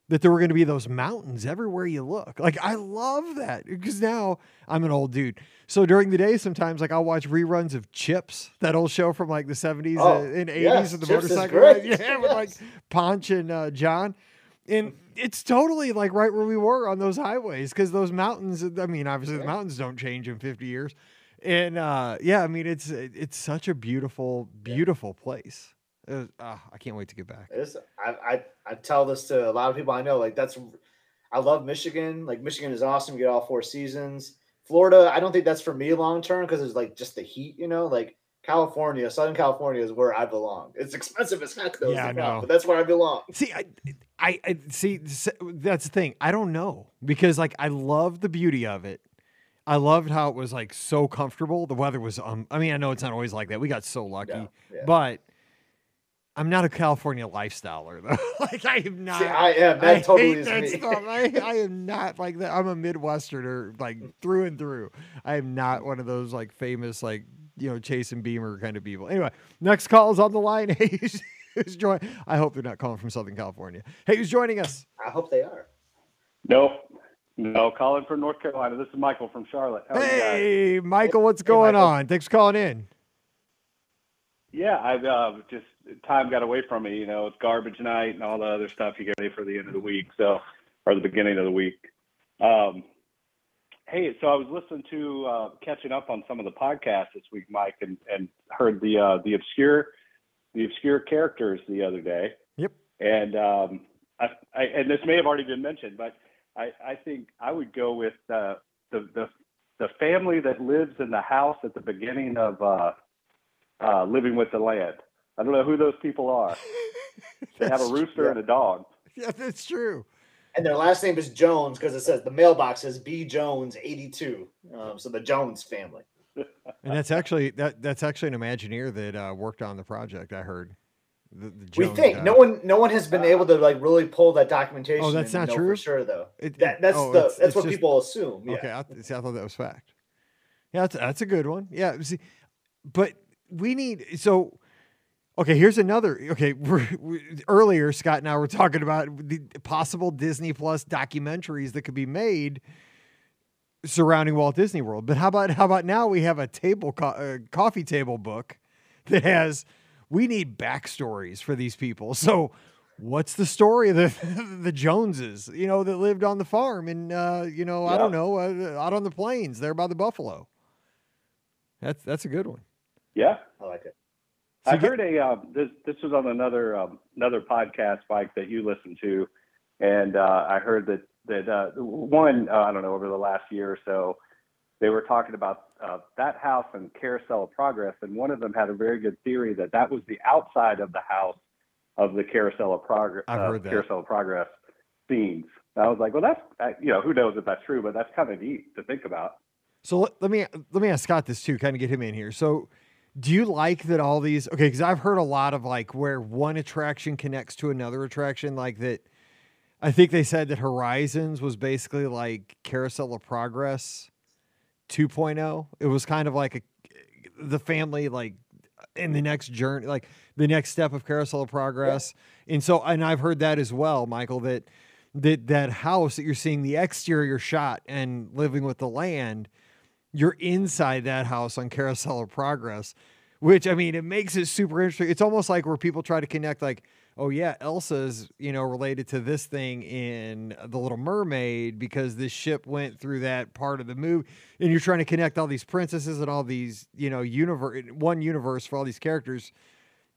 that there were going to be those mountains everywhere you look. Like I love that because now I'm an old dude. So during the day, sometimes like I'll watch reruns of Chips, that old show from like the 70s Oh, uh, and 80s yes, of the Chips motorcycle. ride. Yeah, with like Yes. Ponch and uh, Jon. And it's totally like right where we were on those highways because those mountains, I mean, obviously the mountains don't change in 50 years. And uh, yeah, I mean, it's it's such a beautiful, beautiful place. Was- ah, I can't wait to get back. It's, I, I I tell this to a lot of people I know. Like that's, I love Michigan. Like Michigan is awesome. You get all four seasons. Florida, I don't think that's for me long term because it's like just the heat. You know, like California, Southern California is where I belong. It's expensive as heck though. Yeah, I know. But that's where I belong. See, I, I, I see. That's the thing. I don't know because like I love the beauty of it. I loved how it was like so comfortable. The weather was. Um, I mean, I know it's not always like that. We got so lucky, Yeah, yeah. but I'm not a California lifestyler though. like I am not. See, I am. I totally hate is that me. stuff. I, I am not like that. I'm a Midwesterner, like through and through. I am not one of those like famous, like you know, chasing Beamer kind of people. Anyway, next call is on the line. Hey, who's, who's join? I hope they're not calling from Southern California. Hey, who's joining us? I hope they are. Nope. No, calling from North Carolina. This is Michael from Charlotte. How are you guys? Hey, Michael, what's going Michael. on? Thanks for calling in. Yeah, I've uh, just time got away from me. You know, it's garbage night and all the other stuff you get ready for the end of the week, so or the beginning of the week. Um, hey, so I was listening to uh, catching up on some of the podcasts this week, Mike, and, and heard the uh, the obscure the obscure characters the other day. Yep. And um, I, I and this may have already been mentioned, but I, I think I would go with uh, the the the family that lives in the house at the beginning of uh, uh, Living with the Land. I don't know who those people are. They have a rooster yeah. and a dog. Yeah, that's true. And their last name is Jones because it says the mailbox says B Jones eighty two. Um, so the Jones family. And that's actually that that's actually an Imagineer that uh, worked on the project. I heard. The, the we think guy. no one no one has been able to like really pull that documentation. Oh, that's not true? for sure though. It- That, that's oh, the it's- that's it's what just- people assume. Yeah. Okay, I, see, I thought that was fact. Yeah, that's, that's a good one. Yeah, see, but we need so. Okay, here's another. Okay, we're, we, earlier Scott and I were talking about the possible Disney Plus documentaries that could be made surrounding Walt Disney World. But how about how about now we have a table co- uh, coffee table book that has we need backstories for these people. So what's the story of the the Joneses, you know, that lived on the farm and uh, you know, I don't know, uh, out on the plains there by the buffalo. That's that's a good one. Yeah, I like it. So I heard a um, this this was on another um, another podcast, Mike, that you listened to, and uh, I heard that that uh, one uh, I don't know over the last year or so, they were talking about uh, that house and Carousel of Progress, and one of them had a very good theory that that was the outside of the house of the Carousel of Progress. I've uh, heard that. Carousel of Progress scenes. And I was like, well, that's uh, you know who knows if that's true, but that's kind of neat to think about. So let, let me let me ask Scott this too, kind of get him in here. So Do you like that all these? Okay, because I've heard a lot of like where one attraction connects to another attraction, like that. I think they said that Horizons was basically like Carousel of Progress 2.0. It was kind of like a the family like in the next journey, like the next step of Carousel of Progress. And so, and I've heard that as well, Michael. That that that house that you're seeing the exterior shot and living with the land, you're inside that house on Carousel of Progress, which I mean, it makes it super interesting. It's almost like where people try to connect, like, oh yeah, Elsa's you know related to this thing in The Little Mermaid because this ship went through that part of the movie, and you're trying to connect all these princesses and all these you know universe one universe for all these characters.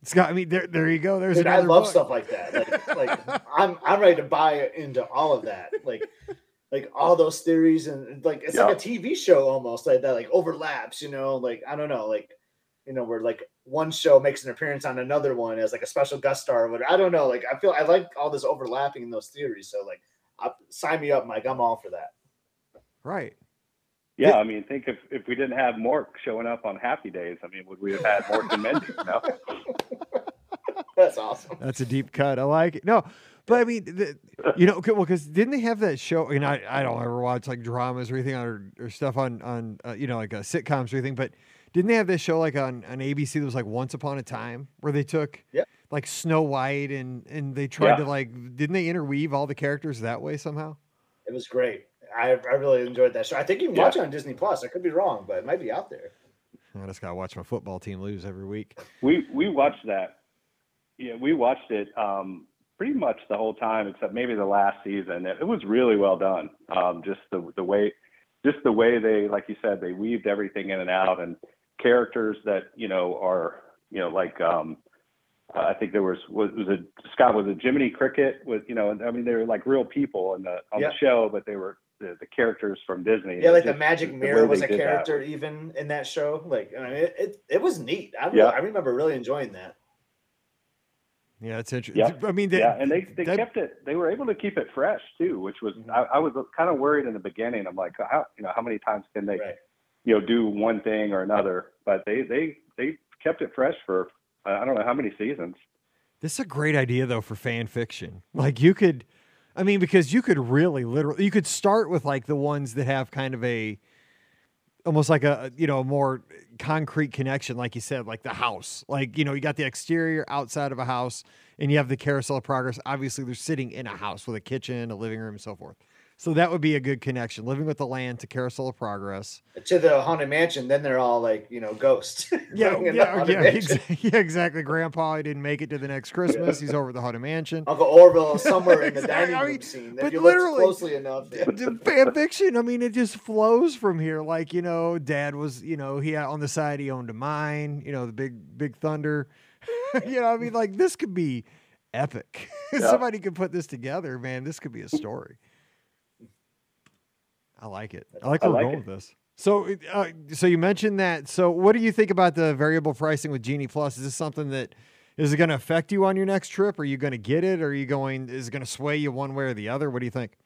Scott, I mean, there, there you go. There's Dude, I love book. stuff like that. Like, like I'm I'm ready to buy into all of that. Like, like all those theories and like it's like a TV show almost like that. Like overlaps, you know. Like I don't know, like you know, where like one show makes an appearance on another one as like a special guest star or whatever. I don't know. Like I feel I like all this overlapping in those theories. So like, I, sign me up, Mike. I'm all for that. Right. Yeah, I mean, think if if we didn't have Mork showing up on Happy Days, I mean, would we have had Mork and Mindy? You know? That's awesome. That's a deep cut. I like it. No, but I mean, the, you know, well, because didn't they have that show? And I, I don't ever watch like dramas or anything or, or stuff on on uh, you know like uh, sitcoms or anything. But didn't they have this show like on on ABC that was like Once Upon a Time where they took Yeah. like Snow White and and they tried Yeah. to like didn't they interweave all the characters that way somehow? It was great. I I really enjoyed that show. I think you can Yeah. watch it on Disney Plus. I could be wrong, but it might be out there. I just gotta watch my football team lose every week. we we watched that. Yeah, we watched it um, pretty much the whole time, except maybe the last season. It, it was really well done. Um, just the the way, just the way they, like you said, they weaved everything in and out, and characters that you know are you know like um, I think there was was, was a Scott was a Jiminy Cricket with you know I mean they were like real people in the on Yeah. the show, but they were the, the characters from Disney. Yeah, like Just the magic mirror way was a did that character even in that show. Like I mean, it, it, it was neat. I, Yeah. I remember really enjoying that. Yeah, it's interesting. Yeah. I mean, they, yeah, and they they that- kept it. They were able to keep it fresh too, which was Mhm. I, I was kind of worried in the beginning. I'm like, how you know how many times can they Right. you know do one thing or another? But they they they kept it fresh for I don't know how many seasons. This is a great idea though for fan fiction. Like you could I mean because you could really literally you could start with like the ones that have kind of a almost like a you know a more concrete connection like you said like the house. Like you know you got the exterior outside of a house and you have the carousel of progress. Obviously they're sitting in a house with a kitchen, a living room and so forth. So that would be a good connection. Living with the land to carousel of progress. To the haunted mansion, then they're all like you know ghosts. Yeah, running in the yeah, yeah, exa- yeah, exactly. Grandpa he didn't make it to the next Christmas. He's over at the haunted mansion. Uncle Orville somewhere in the Exactly. dining I room mean, scene. but If you literally- closely enough, yeah. fan fiction. I mean, it just flows from here. Like you know, Dad was you know he on the side he owned a mine. You know, the big big thunder. you know, I mean, like this could be epic. Somebody could put this together, man. This could be a story. I like it. I like I where we're going it. with this. So, uh, so you mentioned that. So, what do you think about the variable pricing with Genie Plus? Is this something that is it going to affect you on your next trip? Are you going to get it? Or are you going? Is it going to sway you one way or the other? What do you think?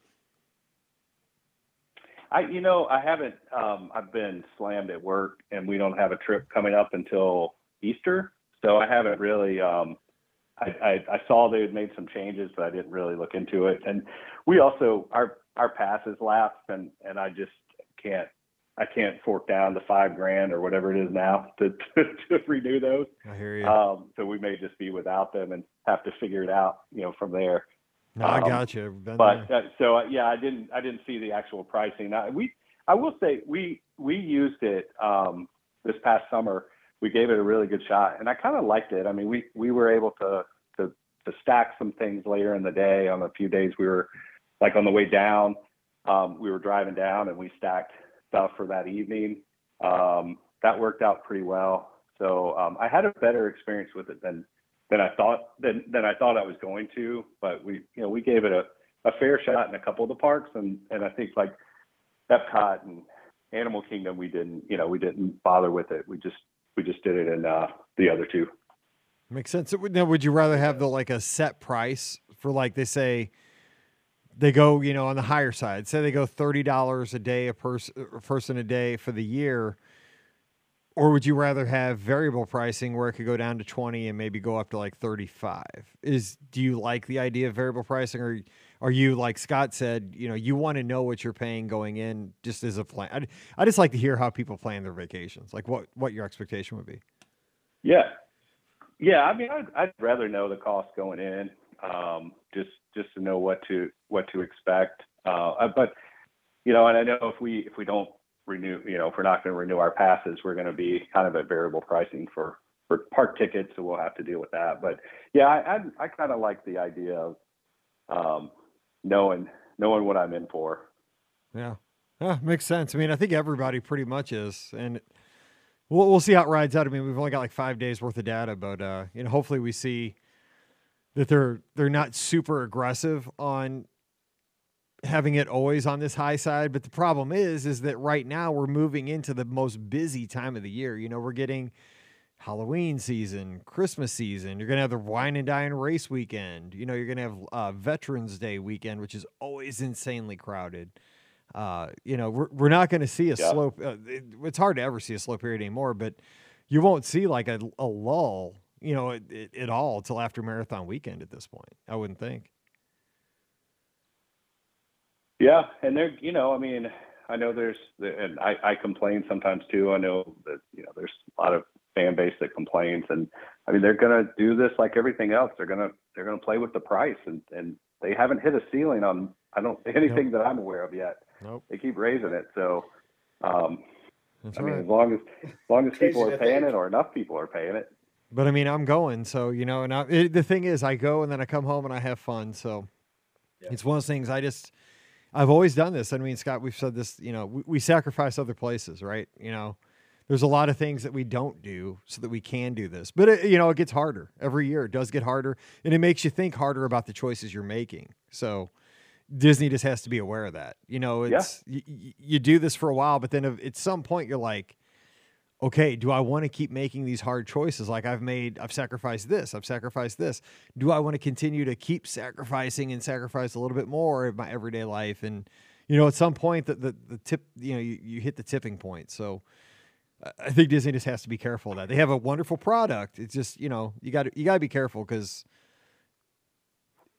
I you know I haven't um, I've been slammed at work and we don't have a trip coming up until Easter, so I haven't really. Um, I, I, I saw they had made some changes, but I didn't really look into it. And we also our our passes lapsed, and and I just can't I can't fork down the five grand or whatever it is now to to, to renew those. I hear you. Um, so we may just be without them and have to figure it out, you know, from there. no, I um, got you. Been But uh, so uh, yeah, I didn't I didn't see the actual pricing. Now, we I will say we we used it um, this past summer. We gave it a really good shot, and I kind of liked it. I mean, we we were able to to to stack some things later in the day. On a few days, we were like on the way down, um, we were driving down, and we stacked stuff for that evening. Um, that worked out pretty well. So um, I had a better experience with it than than I thought than than I thought I was going to. But we you know we gave it a, a fair shot in a couple of the parks, and and I think like Epcot and Animal Kingdom, we didn't you know we didn't bother with it. We just we just did it in uh, the other two. Makes sense. Now, would you rather have the like a set price for like they say they go, you know, on the higher side? Say they go thirty dollars a day a person, a person a day for the year. Or would you rather have variable pricing where it could go down to 20 and maybe go up to like 35? Is do you like the idea of variable pricing or are you like Scott said, you know, you want to know what you're paying going in just as a plan? I, I just like to hear how people plan their vacations. Like what what your expectation would be. Yeah. Yeah, I mean I'd, I'd rather know the cost going in. Um, just just to know what to what to expect. Uh, but you know, and I know if we if we don't renew, you know, if we're not going to renew our passes, we're going to be kind of at variable pricing for for park tickets, so we'll have to deal with that. But yeah, I I, I kind of like the idea of um, knowing knowing what I'm in for. Yeah, yeah, makes sense. I mean, I think everybody pretty much is, and we'll we'll see how it rides out. I mean, we've only got like five days worth of data, but uh, you know, hopefully we see that they're they're not super aggressive on having it always on this high side. But the problem is is that right now we're moving into the most busy time of the year. You know we're getting halloween season christmas season. You're going to have the wine and dine race weekend. You know you're going to have uh, veterans day weekend which is always insanely crowded. Uh, you know we're, we're not going to see a yeah. slow uh, it, it's hard to ever see a slow period anymore but you won't see like a, a lull you know at, at all until after marathon weekend at this point i wouldn't think yeah, and they're you know, I mean, I know there's, and I, I complain sometimes too. I know that you know there's a lot of fan base that complains, and I mean they're gonna do this like everything else. They're gonna they're gonna play with the price, and and they haven't hit a ceiling on I don't anything nope. that I'm aware of yet. Nope. They keep raising it, so. Um, That's I right. mean, as long as as long as people are paying it, or enough people are paying it. But I mean, I'm going, so you know, and I, it, the thing is, I go and then I come home and I have fun. So yeah. it's one of those things. I just I've always done this. I mean, Scott, we've said this, you know, we, we, sacrifice other places, right? You know, there's a lot of things that we don't do so that we can do this. But, it, you know, it gets harder every year. It does get harder. And it makes you think harder about the choices you're making. So Disney just has to be aware of that. You know, it's, yeah. you, you do this for a while, but then uh, at some point you're like, okay, do I want to keep making these hard choices? Like I've made, I've sacrificed this, I've sacrificed this. Do I want to continue to keep sacrificing and sacrifice a little bit more in my everyday life? And, you know, at some point the, the, the tip, you know, you, you hit the tipping point. So I think Disney just has to be careful of that. They have a wonderful product. It's just, you know, you got to, you got to be careful because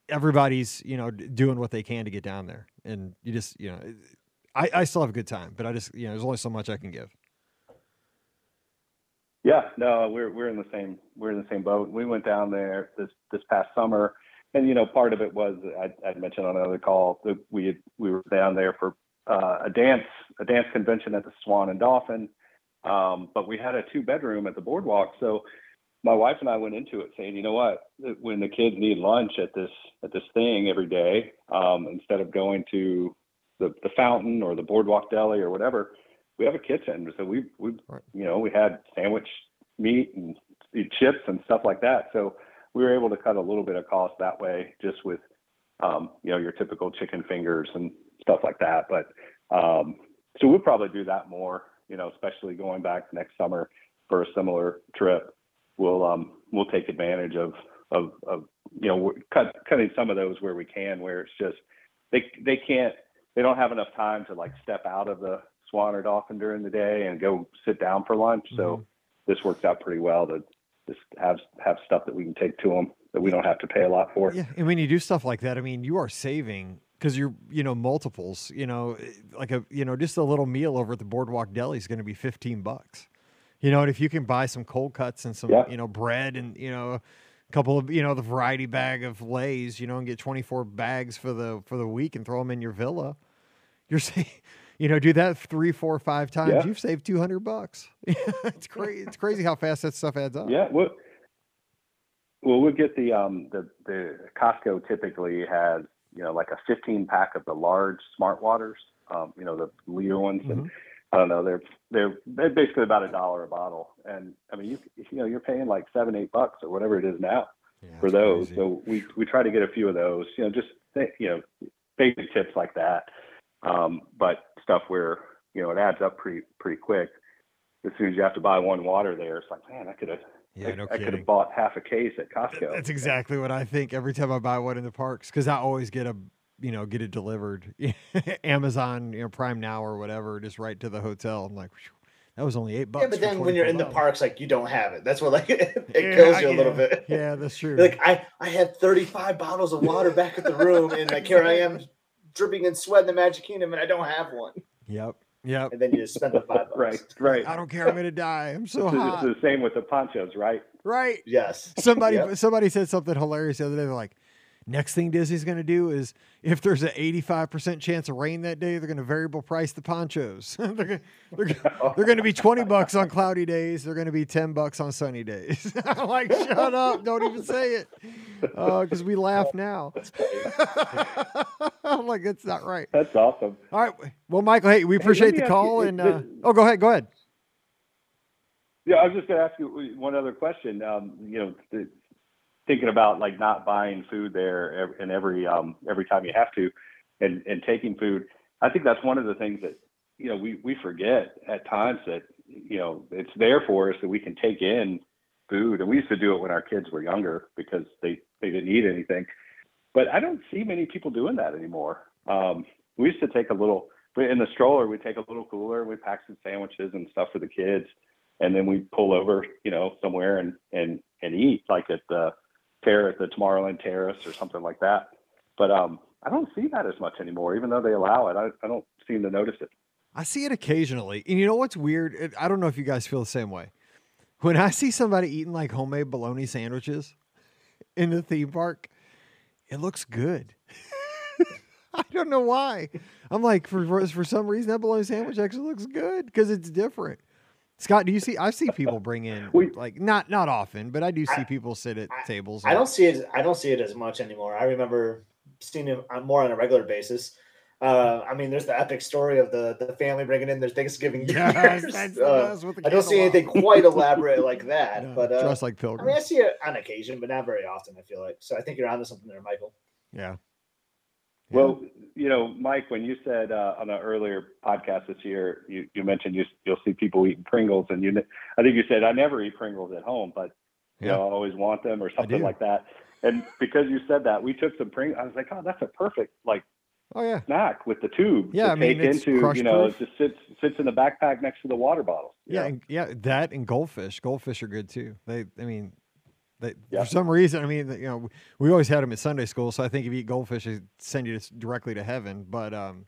everybody's, you know, doing what they can to get down there. And you just, you know, I, I still have a good time, but I just, you know, there's only so much I can give. Yeah, no, we're we're in the same we're in the same boat. We went down there this this past summer, and you know, part of it was I I mentioned on another call that we had, we were down there for uh, a dance a dance convention at the Swan and Dolphin, um, but we had a two bedroom at the boardwalk. So my wife and I went into it saying, you know what, when the kids need lunch at this at this thing every day, um, instead of going to the the fountain or the boardwalk deli or whatever, we have a kitchen, so we we right. you know we had sandwich meat and chips and stuff like that. So we were able to cut a little bit of cost that way, just with um, you know your typical chicken fingers and stuff like that. But um, so we'll probably do that more, you know, especially going back next summer for a similar trip. We'll um, we'll take advantage of of, of you know cut, cutting some of those where we can, where it's just they they can't they don't have enough time to like step out of the swan often during the day and go sit down for lunch. Mm-hmm. So this works out pretty well to just have have stuff that we can take to them that we don't have to pay a lot for. Yeah, and when you do stuff like that, I mean, you are saving because you're you know multiples. You know, like a you know just a little meal over at the Boardwalk Deli is going to be fifteen bucks. You know, and if you can buy some cold cuts and some yeah. you know bread and you know a couple of you know the variety bag of lays, you know, and get twenty four bags for the for the week and throw them in your villa, you're saying you know, do that three, four, five times, yeah. you've saved 200 bucks. it's crazy. It's crazy how fast that stuff adds up. Yeah. Well, well, we'll get the, um, the, the Costco typically has, you know, like a 15 pack of the large smart waters, um, you know, the liter ones. Mm-hmm. And I don't know, they're, they're, they're basically about a dollar a bottle. And I mean, you, you know, you're paying like seven, eight bucks or whatever it is now yeah, for those. Crazy. So we, we try to get a few of those, you know, just, you know, basic tips like that. Um, but stuff where you know it adds up pretty pretty quick. As soon as you have to buy one water there, it's like, man, I could have. Yeah, I, no I could have bought half a case at Costco. That's exactly what I think every time I buy one in the parks because I always get a you know get it delivered Amazon you know Prime Now or whatever just right to the hotel. I'm like, That was only eight bucks. Yeah, but then when you're in the 24 parks, like you don't have it. That's what like it Yeah, kills you a little yeah. bit. Yeah, that's true. Like I, I had 35 bottles of water back at the room, and like here I am dripping in sweat in the Magic Kingdom, and I don't have one. Yep. Yep. And then you just spend the five bucks. Right, right. I don't care. I'm gonna die. I'm so It's, hot. it's the same with the ponchos, right? Right. Yes. Somebody Yep. somebody said something hilarious the other day. They're like, next thing Disney's gonna do is if there's an 85% chance of rain that day, they're gonna variable price the ponchos. they're, they're gonna be 20 bucks on cloudy days. They're gonna be 10 bucks on sunny days. I'm like, shut up! Don't even say it, because we laugh now. I'm like, that's not right. That's awesome. All right. Well, Michael, hey, we appreciate me the call. you, And uh, oh, go ahead. Go ahead. Yeah, I was just going to ask you one other question. Um, you know, th- thinking about like not buying food there and every um, every time you have to, and and taking food. I think that's one of the things that you know we we forget at times that you know it's there for us that we can take in food, and we used to do it when our kids were younger because they they didn't eat anything. But I don't see many people doing that anymore. Um, we used to take a little in the stroller. We take a little cooler. We pack some sandwiches and stuff for the kids and then we pull over, you know, somewhere and and and eat, like at the terrace, at the Tomorrowland Terrace or something like that. But um, I don't see that as much anymore, even though they allow it. I, I don't seem to notice it. I see it occasionally. And you know what's weird? I don't know if you guys feel the same way. When I see somebody eating like homemade bologna sandwiches in the theme park, it looks good. I don't know why. I'm like, for for some reason, that bologna sandwich actually looks good because it's different. Scott, do you see? I see people bring in We- like not not often, but I do see I- people sit at I- tables. I don't see it. I don't see it as much anymore. I remember seeing it more on a regular basis. Uh, I mean, there's the epic story of the the family bringing in their Thanksgiving Yes, that's Uh, with the I don't see anything quite elaborate like that, Yeah, but uh, dressed like I mean, I see it on occasion, but not very often. I feel like so. I think you're onto something there, Michael. Yeah. Yeah. Well, you know, Mike, when you said uh, on an earlier podcast this year, you, you mentioned you, you'll see people eating Pringles, and you, I think you said I never eat Pringles at home, but you Yeah. know, I always want them or something like that. And because you said that, we took some Pringles. I was like, oh, that's a perfect like oh yeah. snack with the tube Yeah, to I mean, take it's into. You know, proof. it just sits sits in the backpack next to the water bottle. Yeah, and, yeah, that and goldfish. Goldfish are good too. They, I mean, they Yeah. for some reason. I mean, you know, we always had them at Sunday school, so I think if you eat goldfish, they send you directly to heaven. But um,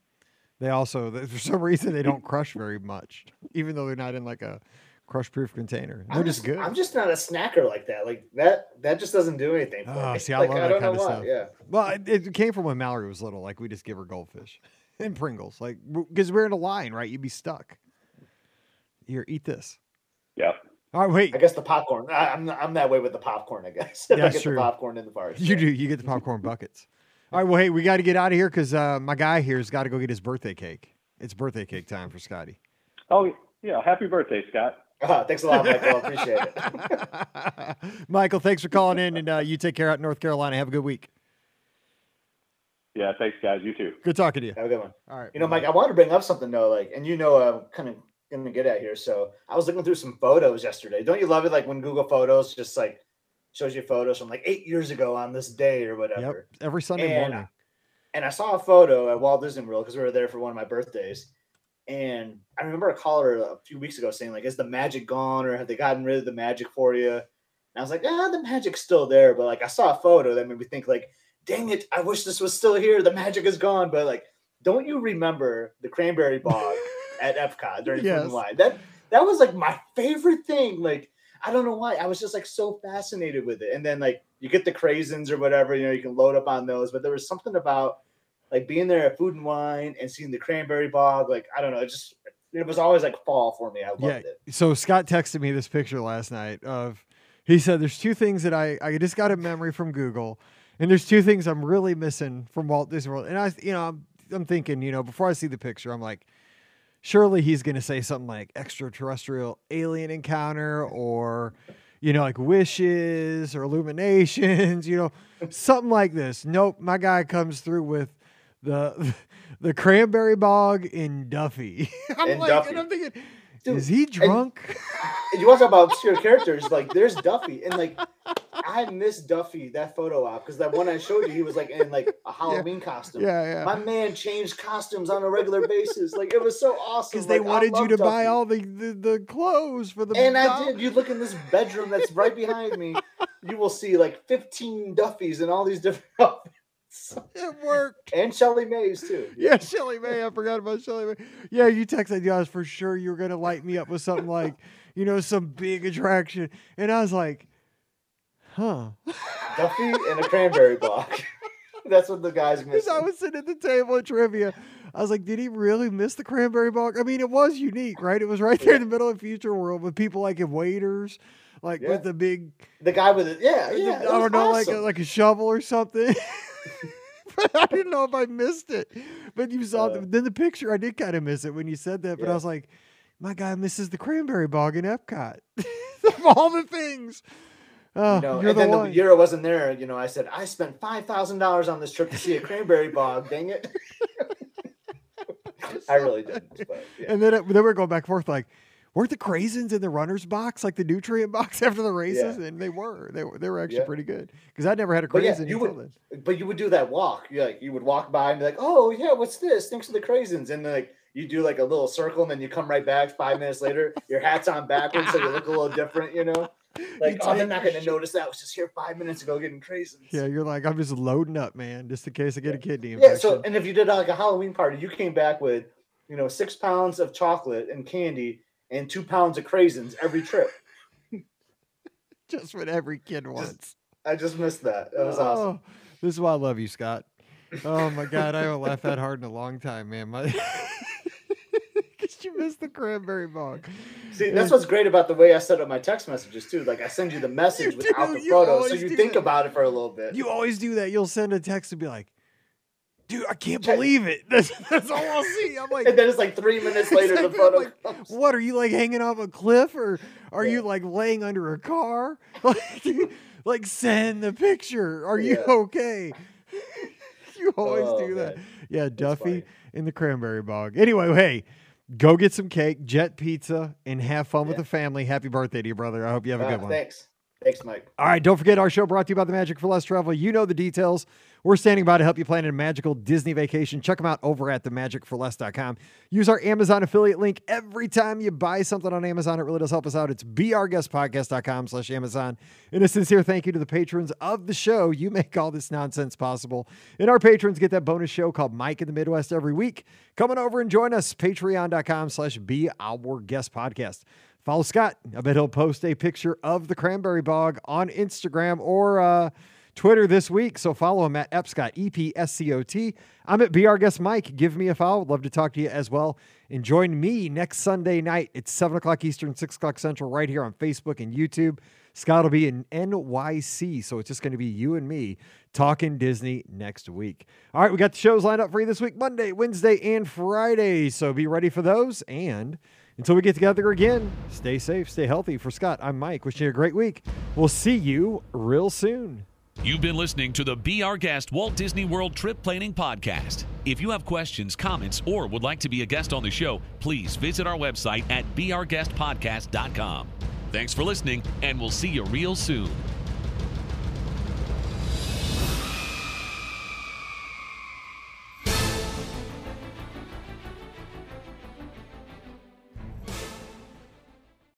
they also, for some reason, they don't crush very much, even though they're not in like a crush-proof container. They're I'm just good. I'm just not a snacker like that. Like that. That just doesn't do anything Ah, me. see, I like, love I that don't kind know of why. stuff. Yeah. well, it, it came from when Mallory was little. Like we just give her goldfish and Pringles, like because we're in a line, right? You'd be stuck. Here, eat this. yeah. All right, wait. I guess the popcorn. I, I'm I'm that way with the popcorn. I guess. I That's get true. the popcorn in the park. You do. You get the popcorn buckets. All right. Well, hey, we got to get out of here because uh, my guy here's got to go get his birthday cake. It's birthday cake time for Scotty. Oh, yeah. Happy birthday, Scott. Ah, thanks a lot, Michael. Appreciate it. Michael, thanks for calling in, and uh, you take care out in North Carolina. Have a good week. Yeah. Thanks, guys. You too. Good talking to you. Have a good one. All right. You know, Mike, I wanted to bring up something though, like, and you know, I'm kind of gonna get at here. So I was looking through some photos yesterday. Don't you love it? Like when Google Photos just like shows you photos from like eight years ago on this day or Yep. whatever. Every Sunday And- morning. And I saw a photo at Walt Disney World because we were there for one of my birthdays. And I remember a caller a few weeks ago saying, like, is the magic gone or have they gotten rid of the magic for you? And I was like, ah, the magic's still there. But like I saw a photo that made me think, like, dang it, I wish this was still here. The magic is gone. But like, don't you remember the cranberry bog at Epcot during Food Yes. and Wine? That that was like my favorite thing. Like, I don't know why. I was just like so fascinated with it. And then like you get the craisins or whatever, you know, you can load up on those. But there was something about like being there at Food and Wine and seeing the cranberry bog. Like, I don't know, it just it was always like fall for me. I loved Yeah. it. So Scott texted me this picture last night of he said there's two things that I I just got a memory from Google and there's two things I'm really missing from Walt Disney World. And I you know, I'm I'm thinking, you know, before I see the picture, I'm like surely he's going to say something like extraterrestrial alien encounter or you know, like wishes or illuminations, you know, something like this. Nope, my guy comes through with the the cranberry bog in Duffy. I'm In like, Duffy. and I'm thinking, Dude, Is he drunk? And you want to talk about obscure characters? Like, there's Duffy, and like, I miss Duffy that photo op because that one I showed you, he was like in like a Halloween costume. yeah, yeah. My man changed costumes on a regular basis. Like, it was so awesome. Because they Like, wanted you to buy all the, the, the clothes for the And I did. You look in this bedroom that's right behind me. You will see like 15 Duffys and all these different outfits. It worked. And ShellieMays too. Yeah, ShellieMay. I forgot about ShellieMay. Yeah, you texted me. I was for sure you were gonna light me up with something like, you know, some big attraction, and I was like, huh? Duffy and a cranberry bog. That's what the guys Because I was sitting at the table at trivia. I was like, did he really miss the cranberry bog? I mean, it was unique, right? It was right there in the middle of Future World with people like in waiters, like Yeah. with the big, The guy with it. Yeah, yeah. I don't know, like a, like a shovel or something. but I didn't know if I missed it. But you saw the, Uh. then the picture. I did kind of miss it when you said that. But I was like, my guy misses the cranberry bog in Epcot. of all the things. Oh, you know, and the then one. the year I wasn't there, you know, I said I spent five thousand dollars on this trip to see a cranberry bog. Dang it! I really didn't. But yeah. And then, it, then we're going back and forth like, weren't the craisins in the runner's box, like the nutrient box after the races? And they were. They were, they were actually Yeah. pretty good. Because I'd never had a But yeah, craisin you would- then. but you would do that walk. You like you would walk by and be like, "Oh yeah, what's this?" Thanks to the craisins, and then like you do like a little circle, and then you come right back five minutes later. Your hat's on backwards, so you look a little different. You know, like oh, they're not going to notice that. I was just here five minutes ago getting craisins. Yeah, you're like, I'm just loading up, man, just in case I get a kidney Yeah. So, and if you did like a Halloween party, you came back with you know six pounds of chocolate and candy and two pounds of craisins every trip. just what every kid wants. I just missed that. That was awesome. Oh, This is why I love you, Scott. Oh my God, I haven't laughed that hard in a long time, man. My, you missed the cranberry bog. See, that's what's great about the way I set up my text messages too. Like I send you the message You without do, the photo, so you think that. about it for a little bit. You always do that. You'll send a text and be like, "Dude, I can't believe it." That's, that's all I'll see. I'm like, and then it's like three minutes later, the photo like, comes. What are you like hanging off a cliff, or are you like laying under a car? Like, like send the picture. Are you Yeah. okay? you always Oh, do that. man. Yeah, Duffy in the cranberry bog. Anyway, hey, go get some cake, Jet's pizza, and have fun with the family. Happy birthday to your brother. I hope you have a Uh, good one. Thanks, thanks, Mike. All right, don't forget our show brought to you by the Magic for Less Travel. You know the details. We're standing by to help you plan a magical Disney vacation. Check them out over at themagicforless.com. Use our Amazon affiliate link every time you buy something on Amazon. It really does help us out. It's beourguestpodcast.com slash Amazon. And a sincere thank you to the patrons of the show. You make all this nonsense possible. And our patrons get that bonus show called Mike in the Midwest every week. Come on over and join us. Patreon.com slash be our guest podcast. Follow Scott. I bet he'll post a picture of the cranberry bog on Instagram or uh, Twitter this week. So follow him at Epscott, E P S C O T. I'm at BR Guest Mike. Give me a follow. Would love to talk to you as well. And join me next Sunday night at 7 o'clock Eastern, 6 o'clock Central, right here on Facebook and YouTube. Scott will be in NYC. So it's just going to be you and me talking Disney next week. All right, we got the shows lined up for you this week Monday, Wednesday, and Friday. So be ready for those. And until we get together again, stay safe, stay healthy. For Scott, I'm Mike. Wishing you a great week. We'll see you real soon. You've been listening to the Be Our Guest Walt Disney World Trip Planning Podcast. If you have questions, comments, or would like to be a guest on the show, please visit our website at beourguestpodcast.com. Thanks for listening, and we'll see you real soon.